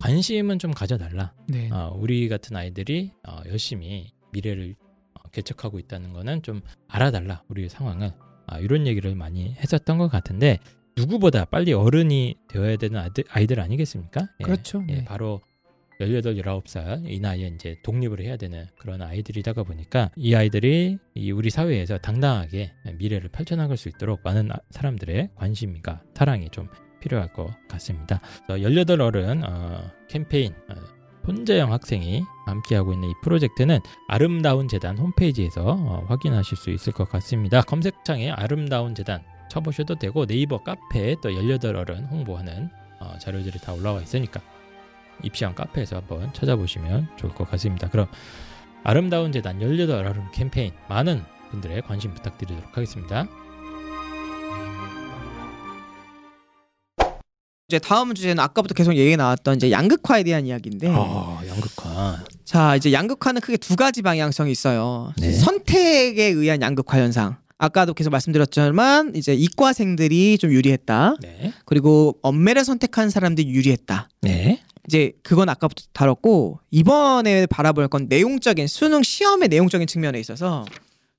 관심은 좀 가져달라.
네.
어, 우리 같은 아이들이 어, 열심히 미래를 어, 개척하고 있다는 거는 좀 알아달라 우리의 상황을 아, 이런 얘기를 많이 했었던 것 같은데 누구보다 빨리 어른이 되어야 되는 아이들, 아이들 아니겠습니까? 예,
그렇죠.
예,
네.
바로 18, 19살 이 나이에 이제 독립을 해야 되는 그런 아이들이다가 보니까 이 아이들이 이 우리 사회에서 당당하게 미래를 펼쳐나갈 수 있도록 많은 아- 사람들의 관심과 사랑이 좀 필요할 것 같습니다. 18 어른 어, 캠페인 어, 손재영 학생이 함께하고 있는 이 프로젝트는 아름다운 재단 홈페이지에서 어, 확인하실 수 있을 것 같습니다. 검색창에 아름다운 재단 쳐보셔도 되고 네이버 카페에 또 18 어른 홍보하는 어, 자료들이 다 올라와 있으니까 입시한 카페에서 한번 찾아보시면 좋을 것 같습니다. 그럼 아름다운 재단 18 어른 캠페인 많은 분들의 관심 부탁드리도록 하겠습니다.
이제 다음 주제는 아까부터 계속 얘기 나왔던 이제 양극화에 대한 이야기인데
아, 연극화.
자 이제 양극화는 크게 두 가지 방향성이 있어요.
네.
선택에 의한 양극화 현상. 아까도 계속 말씀드렸지만 이제 이과생들이 좀 유리했다.
네.
그리고 엄매를 선택한 사람들이 유리했다.
네.
이제 그건 아까부터 다뤘고 이번에 바라볼 건 내용적인 수능 시험의 내용적인 측면에 있어서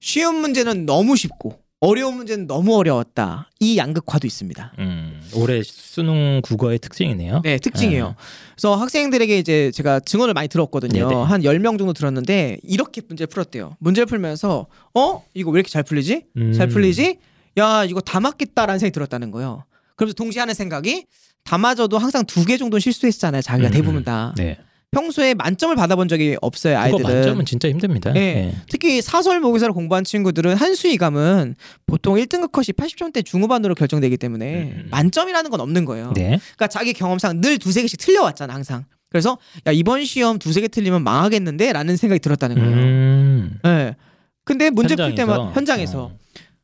쉬운 문제는 너무 쉽고 어려운 문제는 너무 어려웠다. 이 양극화도 있습니다.
음, 올해 수능 국어의 특징이네요.
네, 특징이에요. 그래서 학생들에게 이제 제가 증언을 많이 들었거든요.
네네.
한 10명 정도 들었는데 이렇게 문제를 풀었대요. 문제를 풀면서 어? 이거 왜 이렇게 잘 풀리지?
음.
잘 풀리지? 야, 이거 다 맞겠다라는 생각이 들었다는 거예요. 그러면서 동시에 하는 생각이 다 맞아도 항상 두 개 정도 실수했잖아요. 자기가
음,
대부분
음.
다.
네.
평소에 만점을 받아본 적이 없어요 아이들은.
만점은 진짜 힘듭니다.
네.
예.
특히 사설 모의사를 공부한 친구들은 한수 이감은 보통 1등급 컷이 80점대 중후반으로 결정되기 때문에
음.
만점이라는 건 없는 거예요.
네.
그러니까 자기 경험상 늘 두세 개씩 틀려왔잖아 항상. 그래서 야 이번 시험 두세 개 틀리면 망하겠는데라는 생각이 들었다는 거예요.
음.
네. 근데 문제 풀? 때마다 현장에서
어.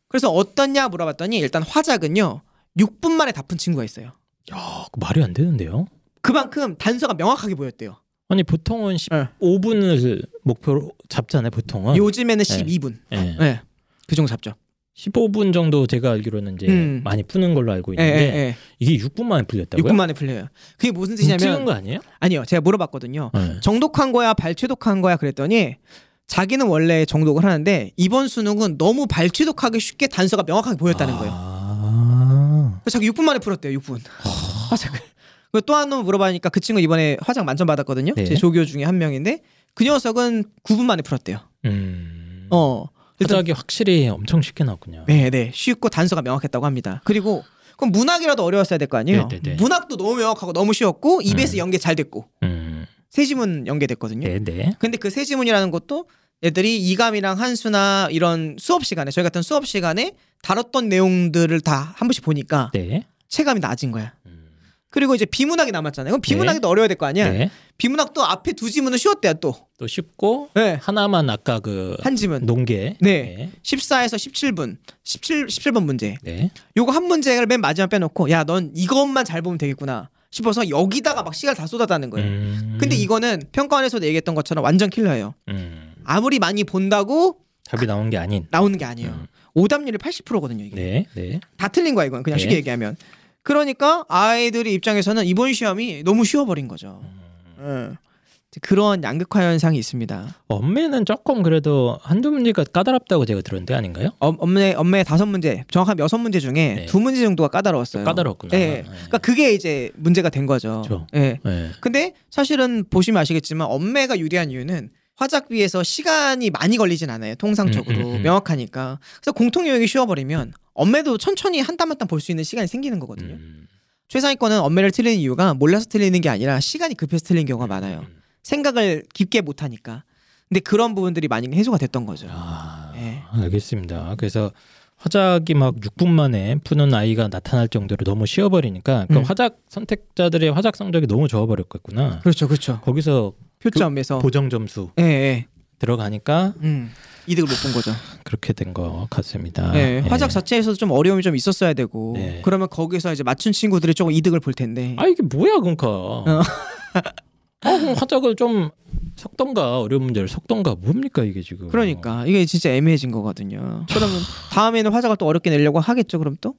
그래서 어떻냐 물어봤더니 일단 화작은요 6분 만에 다 푼 친구가 있어요.
야, 그 말이 안 되는데요.
그만큼 단서가 명확하게 보였대요.
아니 보통은
네.
15분을 목표로 잡잖아요. 보통은.
요즘에는
네.
12분.
예.
네. 그 정도 잡죠.
15분 정도 제가 알기로는 이제
음.
많이 푸는 걸로 알고
예,
있는데
예, 예.
이게 6분 만에 풀렸다고요?
6분 만에 풀려요. 그게 무슨
찍은
뜻이냐면
거 아니에요?
아니요. 제가 물어봤거든요.
네.
정독한 거야, 발췌독한 거야 그랬더니 자기는 원래 정독을 하는데 이번 수능은 너무 발췌독하기 쉽게 단서가 명확하게 보였다는 거예요.
아.
그래서 자기 6분 만에 풀었대요. 6분. 화작을. 또 한 놈 물어봐니까 그 친구 이번에 화작 만점 받았거든요.
네.
제 조교 중에 한 명인데 그 녀석은 9분 만에 풀었대요.
음.
어. 일단
화작이 확실히 엄청 쉽게 나왔군요.
네, 네. 쉽고 단서가 명확했다고 합니다. 그리고 그럼 문학이라도 어려웠어야 될 거 아니에요.
네, 네, 네.
문학도 너무 명확하고 너무 쉬웠고 EBS
음.
연계 잘 됐고
음.
세지문 연계됐거든요.
네, 네.
근데 그 세지문이라는 것도 애들이 이감이랑 한수나 이런 수업 시간에 저희 같은 수업 시간에 다뤘던 내용들을 다 한 번씩 보니까
네.
체감이 낮은 거야.
음.
그리고 이제 비문학이 남았잖아요. 그럼 비문학이 도 어려워야 될 거 아니야.
네.
비문학도 앞에 두 지문은 쉬웠대요 또.
또 쉽고
네.
하나만 아까 그
한 지문.
농계.
네. 14에서 17분. 17 17번 문제.
네.
요거 한 문제를 맨 마지막 빼놓고 야 넌 이것만 잘 보면 되겠구나 싶어서 여기다가 막 시간을 다 쏟았다는 거예요.
음.
근데 이거는 평가원에서도 얘기했던 것처럼 완전 킬러예요.
음.
아무리 많이 본다고
답이 나온 게 아닌.
나오는 게 아니에요.
음.
오답률이 80%거든요, 이게.
네. 네.
다 틀린 거야, 이건. 그냥
네.
쉽게 얘기하면. 그러니까 아이들의 입장에서는 이번 시험이 너무 쉬워버린 거죠.
음.
예. 그런 양극화 현상이 있습니다.
엄매는 조금 그래도 한두 문제가 까다롭다고 제가 들었는데 아닌가요?
엄, 엄매 엄매 다섯 문제, 정확한 여섯 문제 중에
네.
두 문제 정도가 까다로웠어요.
까다롭구나.
예.
네.
그러니까 그게 이제 문제가 된 거죠.
그렇죠.
예.
네.
근데 사실은 보시면 아시겠지만 엄매가 유리한 이유는 화작 비해서 시간이 많이 걸리진 않아요. 통상적으로
음, 음, 음.
명확하니까. 그래서 공통 요역이 쉬워버리면 엄매도 천천히 한 땀 한 땀 볼 수 있는 시간이 생기는 거거든요.
음.
최상위권은 엄매를 틀리는 이유가 몰라서 틀리는 게 아니라 시간이 급해서 틀리는 경우가 많아요.
음.
생각을 깊게 못 하니까. 근데 그런 부분들이 많이 해소가 됐던 거죠.
아,
예.
알겠습니다. 그래서 화작이 막 6분 만에 푸는 아이가 나타날 정도로 너무 쉬워버리니까 그
음.
화작 선택자들의 화작 성적이 너무 좋아버렸겠구나.
그렇죠, 그렇죠.
거기서
표점에서
보정 점수
예, 예.
들어가니까
음. 이득을 못 본 거죠.
그렇게 된 것 같습니다.
네,
예.
화작 자체에서도 좀 어려움이 좀 있었어야 되고
네.
그러면 거기서 이제 맞춘 친구들이 조금 이득을 볼 텐데
아 이게 뭐야 그러니까. 아, 그럼 화작을 좀 섞던가 어려운 문제를 섞던가 뭡니까 이게 지금.
그러니까 이게 진짜 애매해진 거거든요. 그러면 다음에는 화작을 또 어렵게 내려고 하겠죠. 그럼 또
어,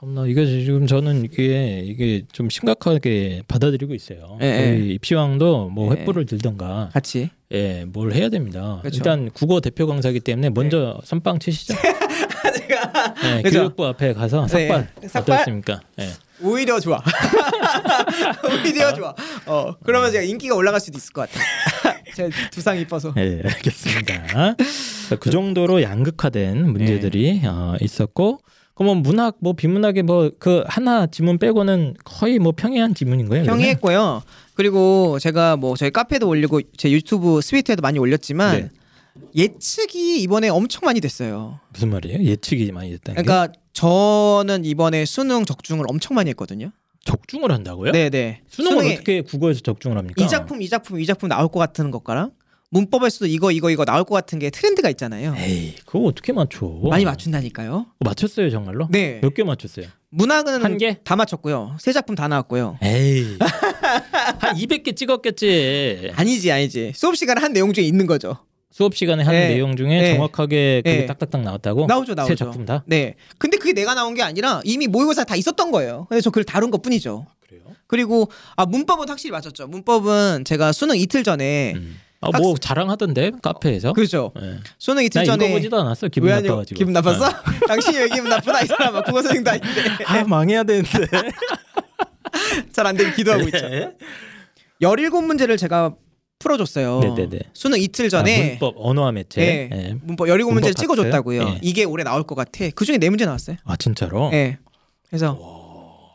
참나 이게 지금 저는 이게 이게 좀 심각하게 받아들이고 있어요.
예,
저희 입시왕도 뭐
예.
횃불을 들던가
같이
예, 뭘 해야 됩니다.
그렇죠.
일단 국어 대표 강사기 때문에 먼저 선빵 치시죠. 네,
그죠?
교육부 앞에 가서
네,
삭발
삭발?
어떻습니까? 예.
오히려 좋아. 오히려 좋아. 어 그러면 제가 인기가 올라갈 수도 있을 것 같아. 제 두상 이뻐서.
예, 알겠습니다. 자, 그 정도로 양극화된 문제들이
네.
어, 있었고, 그러면 문학 뭐 비문학의 뭐 그 하나 지문 빼고는 거의 뭐 평이한 지문인 거예요.
평이했고요. 그리고 제가 뭐 저희 카페도 올리고 제 유튜브 스위트에도 많이 올렸지만
네.
예측이 이번에 엄청 많이 됐어요.
무슨 말이에요? 예측이 많이 됐다는 게
그러니까 저는 이번에 수능 적중을 엄청 많이 했거든요.
적중을 한다고요?
네네.
수능을
수능에
어떻게 국어에서 적중을 합니까?
이 작품 이 작품 이 작품 나올 것 같은 것과랑 문법에서도 이거 이거 이거 나올 것 같은 게 트렌드가 있잖아요.
에이, 그거 어떻게 맞춰?
많이 맞춘다니까요.
어, 맞췄어요 정말로?
네.
몇 개 맞췄어요?
문학은
한 개?
다 맞췄고요. 세 작품 다 나왔고요.
에이, 한 200개 찍었겠지.
아니지 아니지. 수업 시간에 한 내용 중에 있는 거죠.
수업 시간에 하는
네.
내용 중에
네.
정확하게 그게
네.
딱딱딱 나왔다고?
나오죠 나오죠.
세 작품 다?
네. 근데 그게 내가 나온 게 아니라 이미 모의고사 다 있었던 거예요. 근데 저 그걸 다룬 것 뿐이죠.
그래요?
그리고 아 문법은 확실히 맞췄죠. 문법은 제가 수능 이틀 전에
음. 아, 뭐 자랑하던데 카페에서?
그렇죠.
네.
수능 이틀
나
전에
읽어보지도 않았어. 기분
왜 아니요?
나빠가지고.
기분 나빴어?
어.
당신이 왜 기분 나쁘나 이 사람아 국어 선생도 아닌데
아 망해야 되는데.
잘 안 되게 기도하고 있죠.
네.
17문제를 제가 풀어줬어요.
네네네.
수능 이틀 전에
아, 문법 언어와 매체.
네.
네.
문법 17문제를
문법
찍어줬다고요.
봤어요? 네.
이게 올해 나올 것 같아. 그 중에 네 문제 나왔어요.
아 진짜로?
네. 그래서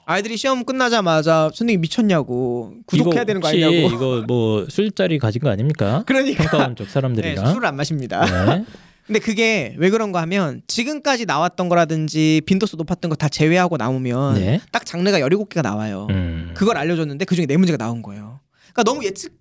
아이들이 시험 끝나자마자 선생님 미쳤냐고 구독해야 되는 거 아니냐고.
이거 뭐 술자리 가진 거 아닙니까?
그러니까
평가원 쪽
네,
사람들이랑.
술을 안 마십니다.
네.
근데 그게 왜 그런가 하면 지금까지 나왔던 거라든지 빈도수 높았던 거 다 제외하고 나오면
네.
딱 장르가 17개가 나와요.
음.
그걸 알려줬는데 그 중에 네 문제가 나온 거예요. 그러니까 너무 예측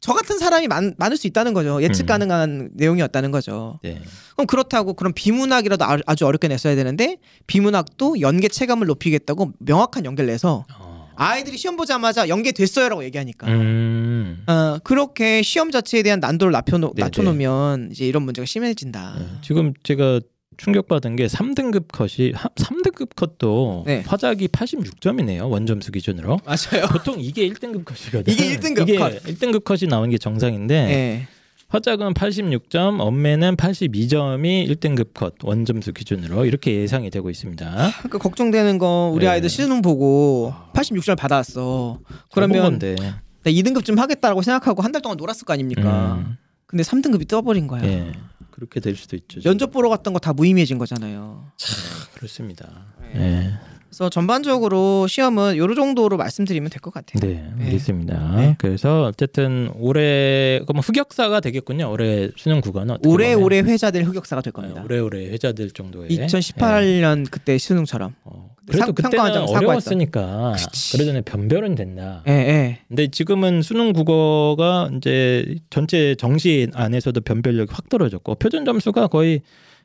저 같은 사람이 많, 많을 수 있다는 거죠. 예측
음.
가능한 내용이었다는 거죠.
네.
그럼 그렇다고 그럼 비문학이라도 아- 아주 어렵게 냈어야 되는데 비문학도 연계 체감을 높이겠다고 명확한 연계를 내서
어.
아이들이 시험 보자마자 연계됐어요라고 얘기하니까
음.
어, 그렇게 시험 자체에 대한 난도를 낮춰놓,
네네.
낮춰놓으면 이제 이런 문제가 심해진다.
네. 지금 제가 충격받은 게 3등급 컷이 3등급 컷도
네.
화작이 86점이네요. 원점수 기준으로.
맞아요.
보통 이게 1등급 컷이거든요.
이게 1등급
이게
컷.
1등급 컷이 나오는 게 정상인데
네.
화작은 86점, 엄매는 82점이 1등급 컷 원점수 기준으로 이렇게 예상이 되고 있습니다.
그 걱정되는 거 우리
네.
아이들 수능 보고 86점을 받아왔어. 그러면. 나 2등급 좀 하겠다라고 생각하고 한 달 동안 놀았을 거 아닙니까?
음,
근데 3등급이 떠버린 거야.
예. 그렇게 될 수도 있죠. 지금.
면접 보러 갔던 거 다 무의미해진 거잖아요.
그렇습니다.
네.
예.
그래서 전반적으로 시험은 요런 정도로 말씀드리면 될 것 같아요.
네,
네.
알겠습니다.
네.
그래서 어쨌든 올해 그럼 흑역사가 되겠군요. 올해 수능
오래
보면.
오래 회자될 흑역사가 될
네,
겁니다.
오래오래 회자될 정도의
2018년 그때 수능처럼.
어,
상-
그래도 그때는
평가원장 사과했어.
어려웠으니까. 그래도 변별은 된다.
예, 예.
근데 지금은 수능 국어가 이제 전체 정시 안에서도 변별력이 확 떨어졌고 표준 점수가 거의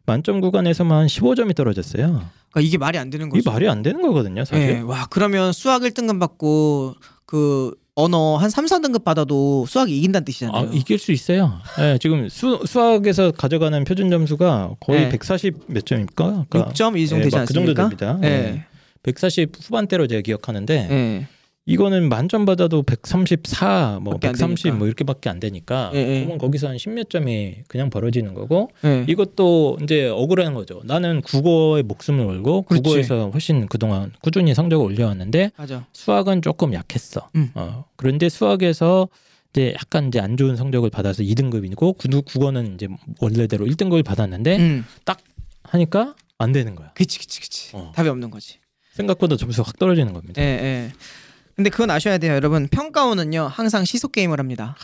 만점 구간에서만 15점이 떨어졌어요.
그러니까 이게 말이 안 되는 거죠.
이게 말이 안 되는 거거든요, 사실.
예. 와, 그러면 수학 1등급 받고 그 언어 한 3, 4등급 받아도 수학이 이긴다는 뜻이잖아요.
아, 이길 수 있어요. 예, 지금 수, 수학에서 가져가는 표준 점수가 거의
네.
140몇 점입니까? 그러니까
6점 이 정도
예,
되지
막그 정도
않습니까?
됩니다.
예.
예. 140 후반대로 제가 기억하는데
예.
이거는 만점 받아도 134, 뭐
밖에
안130
되니까.
뭐 이렇게밖에 안 되니까
예, 예.
그러면 거기서 한 10몇 점이 그냥 벌어지는 거고
예.
이것도 이제 억울한 거죠. 나는 국어에 목숨을 걸고
그렇지.
국어에서 훨씬 그동안 꾸준히 성적을 올려왔는데
맞아.
수학은 조금 약했어.
음.
어, 그런데 수학에서 이제 약간 이제 안 좋은 성적을 받아서 2등급이고 국어는 이제 원래대로 1등급을 받았는데
음.
하니까 안 되는 거야.
그치 그치 그치.
어.
답이 없는 거지.
생각보다 점수 가 확 떨어지는 겁니다.
예, 예. 근데 그건 아셔야 돼요, 여러분. 평가원은요 항상 시속 게임을 합니다.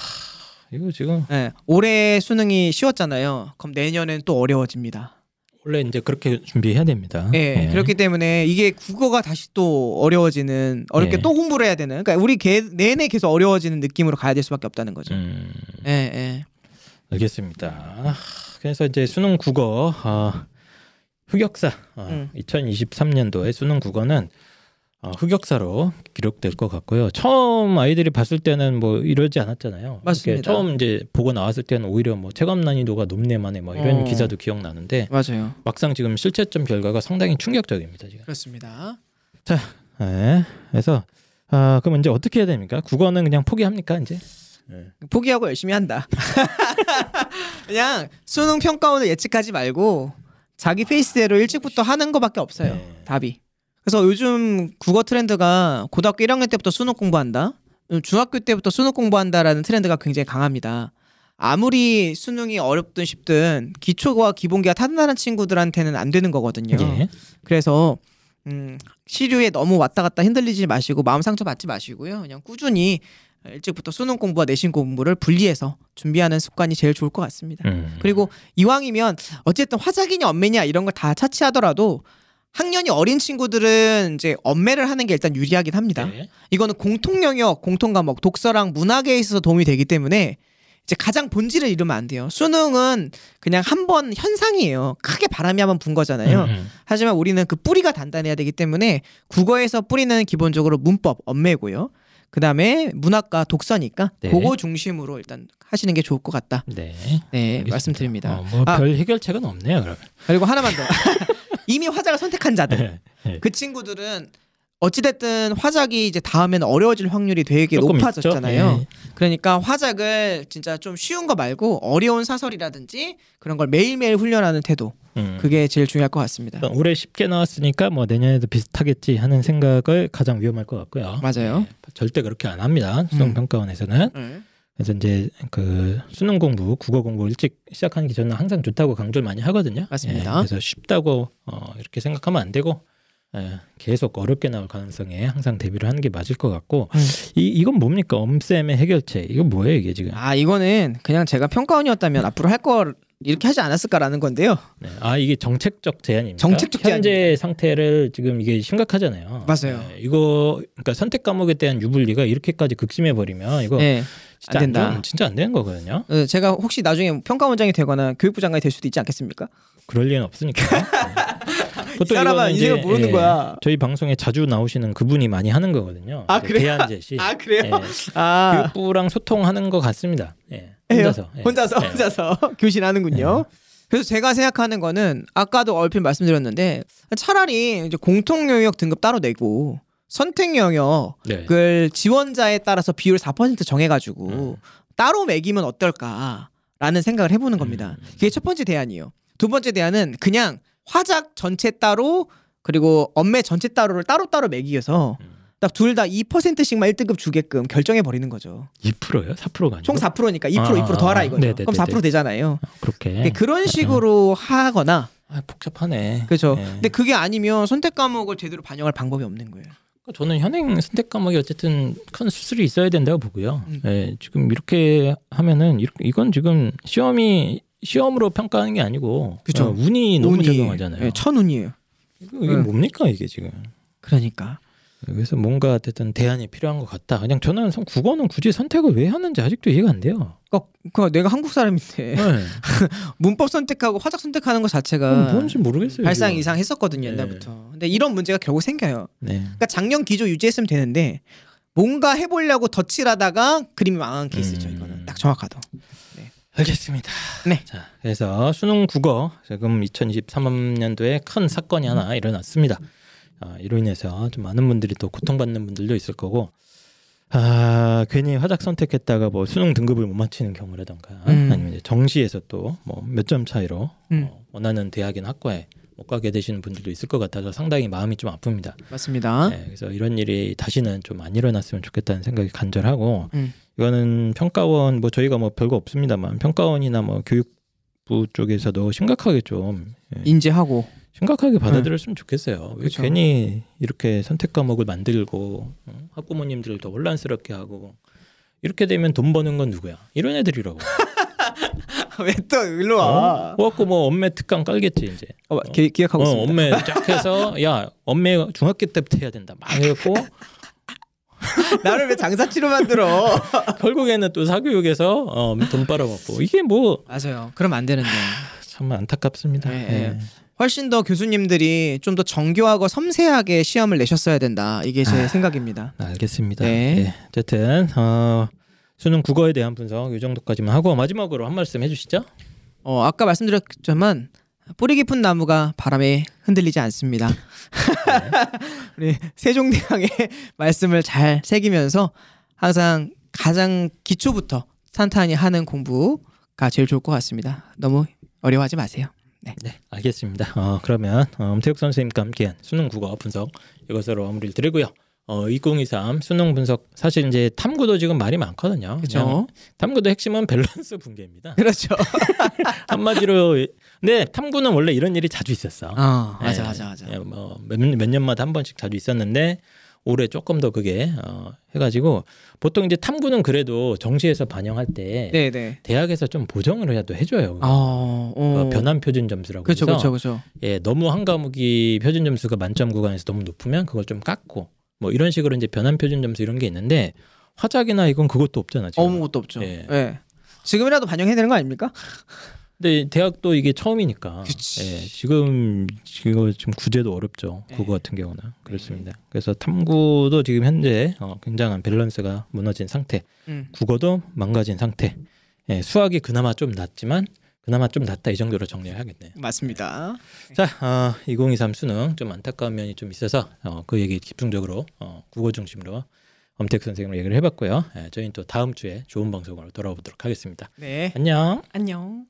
이거 지금
예. 올해 수능이 쉬웠잖아요. 그럼 내년엔 또 어려워집니다.
원래 이제 그렇게 준비해야 됩니다.
예.
예.
그렇기 때문에 이게 국어가 다시 또 어려워지는 어렵게
예.
또 공부를 해야 되는. 그러니까 우리 개, 내내 계속 어려워지는 느낌으로 가야 될 수밖에 없다는 거죠.
음,
예, 예.
알겠습니다. 그래서 이제 수능 국어 아, 흑역사 아,
음.
2023년도에 수능 국어는 어, 흑역사로 기록될 것 같고요. 처음 아이들이 봤을 때는 뭐 이러지 않았잖아요.
맞습니다.
처음 이제 보고 나왔을 때는 오히려 뭐 체감 난이도가 높네만에 뭐 이런
어.
기사도 기억나는데
맞아요.
막상 지금 실채점 결과가 상당히 충격적입니다. 지금.
그렇습니다.
네. 그래서 아, 그럼 이제 어떻게 해야 됩니까? 국어는 그냥 포기합니까 이제?
포기하고 열심히 한다. 그냥 수능 평가원을 예측하지 말고 자기 페이스대로 일찍부터 하는 거밖에 없어요.
네.
답이. 그래서 요즘 국어 트렌드가 고등학교 1학년 때부터 수능 공부한다. 중학교 때부터 수능 공부한다라는 트렌드가 굉장히 강합니다. 아무리 수능이 어렵든 쉽든 기초와 기본기가 탄탄한 친구들한테는 안 되는 거거든요.
예.
그래서 음, 시류에 너무 왔다 갔다 흔들리지 마시고 마음 상처 받지 마시고요. 그냥 꾸준히 일찍부터 수능 공부와 내신 공부를 분리해서 준비하는 습관이 제일 좋을 것 같습니다.
음.
그리고 이왕이면 어쨌든 화작이냐 엄매냐 이런 걸 다 차치하더라도 학년이 어린 친구들은 이제 엄매를 하는 게 일단 유리하긴 합니다.
네.
이거는 공통 영역, 공통 과목, 독서랑 문학에 있어서 도움이 되기 때문에 이제 가장 본질을 잃으면 안 돼요. 수능은 그냥 한 번 현상이에요. 크게 바람이 한 번 분 거잖아요.
음, 음.
하지만 우리는 그 뿌리가 단단해야 되기 때문에 국어에서 뿌리는 기본적으로 문법, 엄매고요. 그 다음에 문학과 독서니까
네.
그거 중심으로 일단 하시는 게 좋을 것 같다.
네.
네,
알겠습니다.
말씀드립니다.
어, 뭐별
아.
해결책은 없네요, 그러면.
그리고 하나만 더. 이미 화작을 선택한 자들.
네. 네.
그 친구들은 어찌됐든 화작이 이제 다음에는 어려워질 확률이 되게 높아졌잖아요.
예.
그러니까 화작을 진짜 좀 쉬운 거 말고 어려운 사설이라든지 그런 걸 매일매일 훈련하는 태도.
음.
그게 제일 중요할 것 같습니다.
그러니까 올해 쉽게 나왔으니까 뭐 내년에도 비슷하겠지 하는 생각을 가장 위험할 것 같고요.
맞아요.
네, 절대 그렇게 안 합니다. 수능
음.
평가원에서는.
네.
그래서 이제 그 수능 공부, 국어 공부 일찍 시작하는 게 저는 항상 좋다고 강조를 많이 하거든요.
맞습니다.
예, 그래서 쉽다고 어, 이렇게 생각하면 안 되고 예, 계속 어렵게 나올 가능성에 항상 대비를 하는 게 맞을 것 같고
음.
이 이건 뭡니까 엄쌤의 해결책 이거 뭐예요 이게 지금
아 이거는 그냥 제가 평가원이었다면 앞으로 할 걸 이렇게 하지 않았을까라는 건데요.
네. 아 이게 정책적 제안입니다.
정책적
현재 상태를 지금 이게 심각하잖아요.
맞아요.
네, 이거 그러니까 선택 과목에 대한 유불리가 이렇게까지 극심해 버리면 이거
네,
진짜
안
안,
된다.
좋은- 진짜 안 되는 거거든요.
어, 제가 혹시 나중에 평가원장이 되거나 교육부 장관이 될 수도 있지 않겠습니까?
그럴 리는 없으니까.
사람아
이거는
인생을 모르는
예,
거야.
저희 방송에 자주 나오시는 그분이 많이 하는 거거든요.
아,
그
그래요?
대안 제시.
아 그래요?
예,
아
교육부랑 소통하는 것 같습니다. 예? 혼자서. 예.
혼자서
예.
혼자서 교신하는군요. 그래서 제가 생각하는 거는 아까도 얼핏 말씀드렸는데 차라리 이제 공통 영역 등급 따로 내고 선택 영역을
네.
지원자에 따라서 비율 4% 정해가지고
음.
따로 매기면 어떨까라는 생각을 해보는 겁니다.
음.
그게 첫 번째 대안이에요. 두 번째 대안은 그냥 화작 전체 따로 그리고 엄매 전체 따로를 따로따로 매기어서
음.
딱 둘 다 2%씩만 1등급 주게끔 결정해 버리는 거죠.
2%요? 4%가 아니고
총 4%니까 2%
아,
2% 더하라 이거죠.
네네네네.
그럼 4% 되잖아요.
그렇게.
네, 그런 식으로 하거나
아, 복잡하네.
그렇죠.
예.
근데 그게 아니면 선택 과목을 제대로 반영할 방법이 없는 거예요.
그러니까 저는 현행 선택 과목이 어쨌든 큰 수술이 있어야 된다고 보고요.
음.
예, 지금 이렇게 하면은 이렇게- 이건 지금 시험이 시험으로 평가하는 게 아니고
그쵸.
어, 운이 너무
운이,
적용하잖아요.
예, 천운이에요.
이게
음.
뭡니까 이게 지금?
그러니까
그래서 뭔가 어쨌든 대안이 필요한 것 같다. 그냥 저는 선- 국어는 굳이 선택을 왜 하는지 아직도 이해가 안 돼요.
그러니까 그 내가 한국 사람인데
네.
문법 선택하고 화작 선택하는 것 자체가
그건 뭔지 모르겠어요.
발상
지금.
이상 했었거든요
네.
옛날부터. 근데 이런 문제가 결국 생겨요.
네.
그러니까 작년 기조 유지했으면 되는데 뭔가 해보려고 덧칠하다가 그림이 망한 케이스죠.
음.
이거는 딱 정확하다.
알겠습니다.
네.
자, 그래서 수능 국어 지금 2023년도에 큰 사건이 하나 일어났습니다. 아, 이로 인해서 좀 많은 분들이 또 고통받는 분들도 있을 거고, 아 괜히 화작 선택했다가 뭐 수능 등급을 못 맞히는 경우라던가,
음.
아니면 이제 정시에서 또 뭐 몇 점 차이로
음.
어, 원하는 대학이나 학과에 못 가게 되시는 분들도 있을 것 같아서 상당히 마음이 좀 아픕니다.
맞습니다.
네, 그래서 이런 일이 다시는 좀 안 일어났으면 좋겠다는 생각이 간절하고
음.
이거는 평가원 뭐 저희가 뭐 별거 없습니다만 평가원이나 뭐 교육부 쪽에서도 심각하게 좀 예,
인지하고
심각하게 받아들였으면 좋겠어요. 왜
그쵸.
괜히 이렇게 선택 과목을 만들고 어? 학부모님들을 더 혼란스럽게 하고 이렇게 되면 돈 버는 건 누구야? 이런 애들이라고.
왜 또 일로
어? 그래갖고 뭐 엄매 특강 깔겠지 이제.
어, 기, 기획하고
어,
있습니다.
엄매 쫙 해서 야 엄매 중학교 때부터 해야 된다. 막 해갖고
나를 왜 장사치로 만들어?
결국에는 또 사교육에서 어, 돈 빨아먹고 이게 뭐참
맞아요. 그럼 안 되는데.
안타깝습니다.
네,
예.
훨씬 더 교수님들이 좀 더 정교하고 섬세하게 시험을 내셨어야 된다. 이게 제
아.
생각입니다.
알겠습니다.
네.
네, 어쨌든 어, 수능 국어에 대한 분석 이 정도까지만 하고 마지막으로 한 말씀 해주시죠.
어, 아까 말씀드렸지만 뿌리 깊은 나무가 바람에 흔들리지 않습니다. 우리 세종대왕의 말씀을 잘 새기면서 항상 가장 기초부터 탄탄히 하는 공부가 제일 좋을 것 같습니다. 너무 어려워하지 마세요.
네, 알겠습니다. 어, 그러면 어, 엄태욱 선생님과 함께한 수능 국어 분석 이것으로 마무리를 드리고요. 어, 2023 수능 분석 사실 이제 탐구도 지금 말이 많거든요.
그렇죠?
탐구도 핵심은 밸런스 붕괴입니다.
그렇죠.
한마디로 근데 탐구는 원래 이런 일이 자주 있었어.
아, 맞아
예,
맞아 맞아.
예, 뭐몇 몇 년마다 한 번씩 자주 있었는데 올해 조금 더 그게 어, 해가지고 보통 이제 탐구는 그래도 정시에서 반영할 때
네, 네.
대학에서 좀 보정을 해야 또 해줘요.
어,
그
어.
변환 표준 점수라고
그렇죠,
해서
그렇죠, 그렇죠.
예, 너무 한 과목이 표준 점수가 만점 구간에서 너무 높으면 그걸 좀 깎고 뭐 이런 식으로 이제 변환 표준 점수 이런 게 있는데 화작이나 이건 그것도 없잖아 지금.
아무것도 없죠.
예.
예. 지금이라도 반영해야 되는 거 아닙니까?
근데 대학도 이게 처음이니까. 예, 지금 이거 지금 구제도 어렵죠.
네.
국어 같은 경우는 그렇습니다. 그래서 탐구도 지금 현재 어, 굉장한 밸런스가 무너진 상태,
음.
국어도 망가진 상태. 예, 수학이 그나마 좀 낫지만 그나마 좀 낫다 이 정도로 정리해야겠네요.
맞습니다.
자, 어, 2023 수능 좀 안타까운 면이 좀 있어서 어, 그 얘기 집중적으로 어, 국어 중심으로 엄택 선생님으로 얘기를 해봤고요. 예, 저희는 또 다음 주에 좋은 방송으로 돌아오도록 하겠습니다.
네.
안녕.
안녕.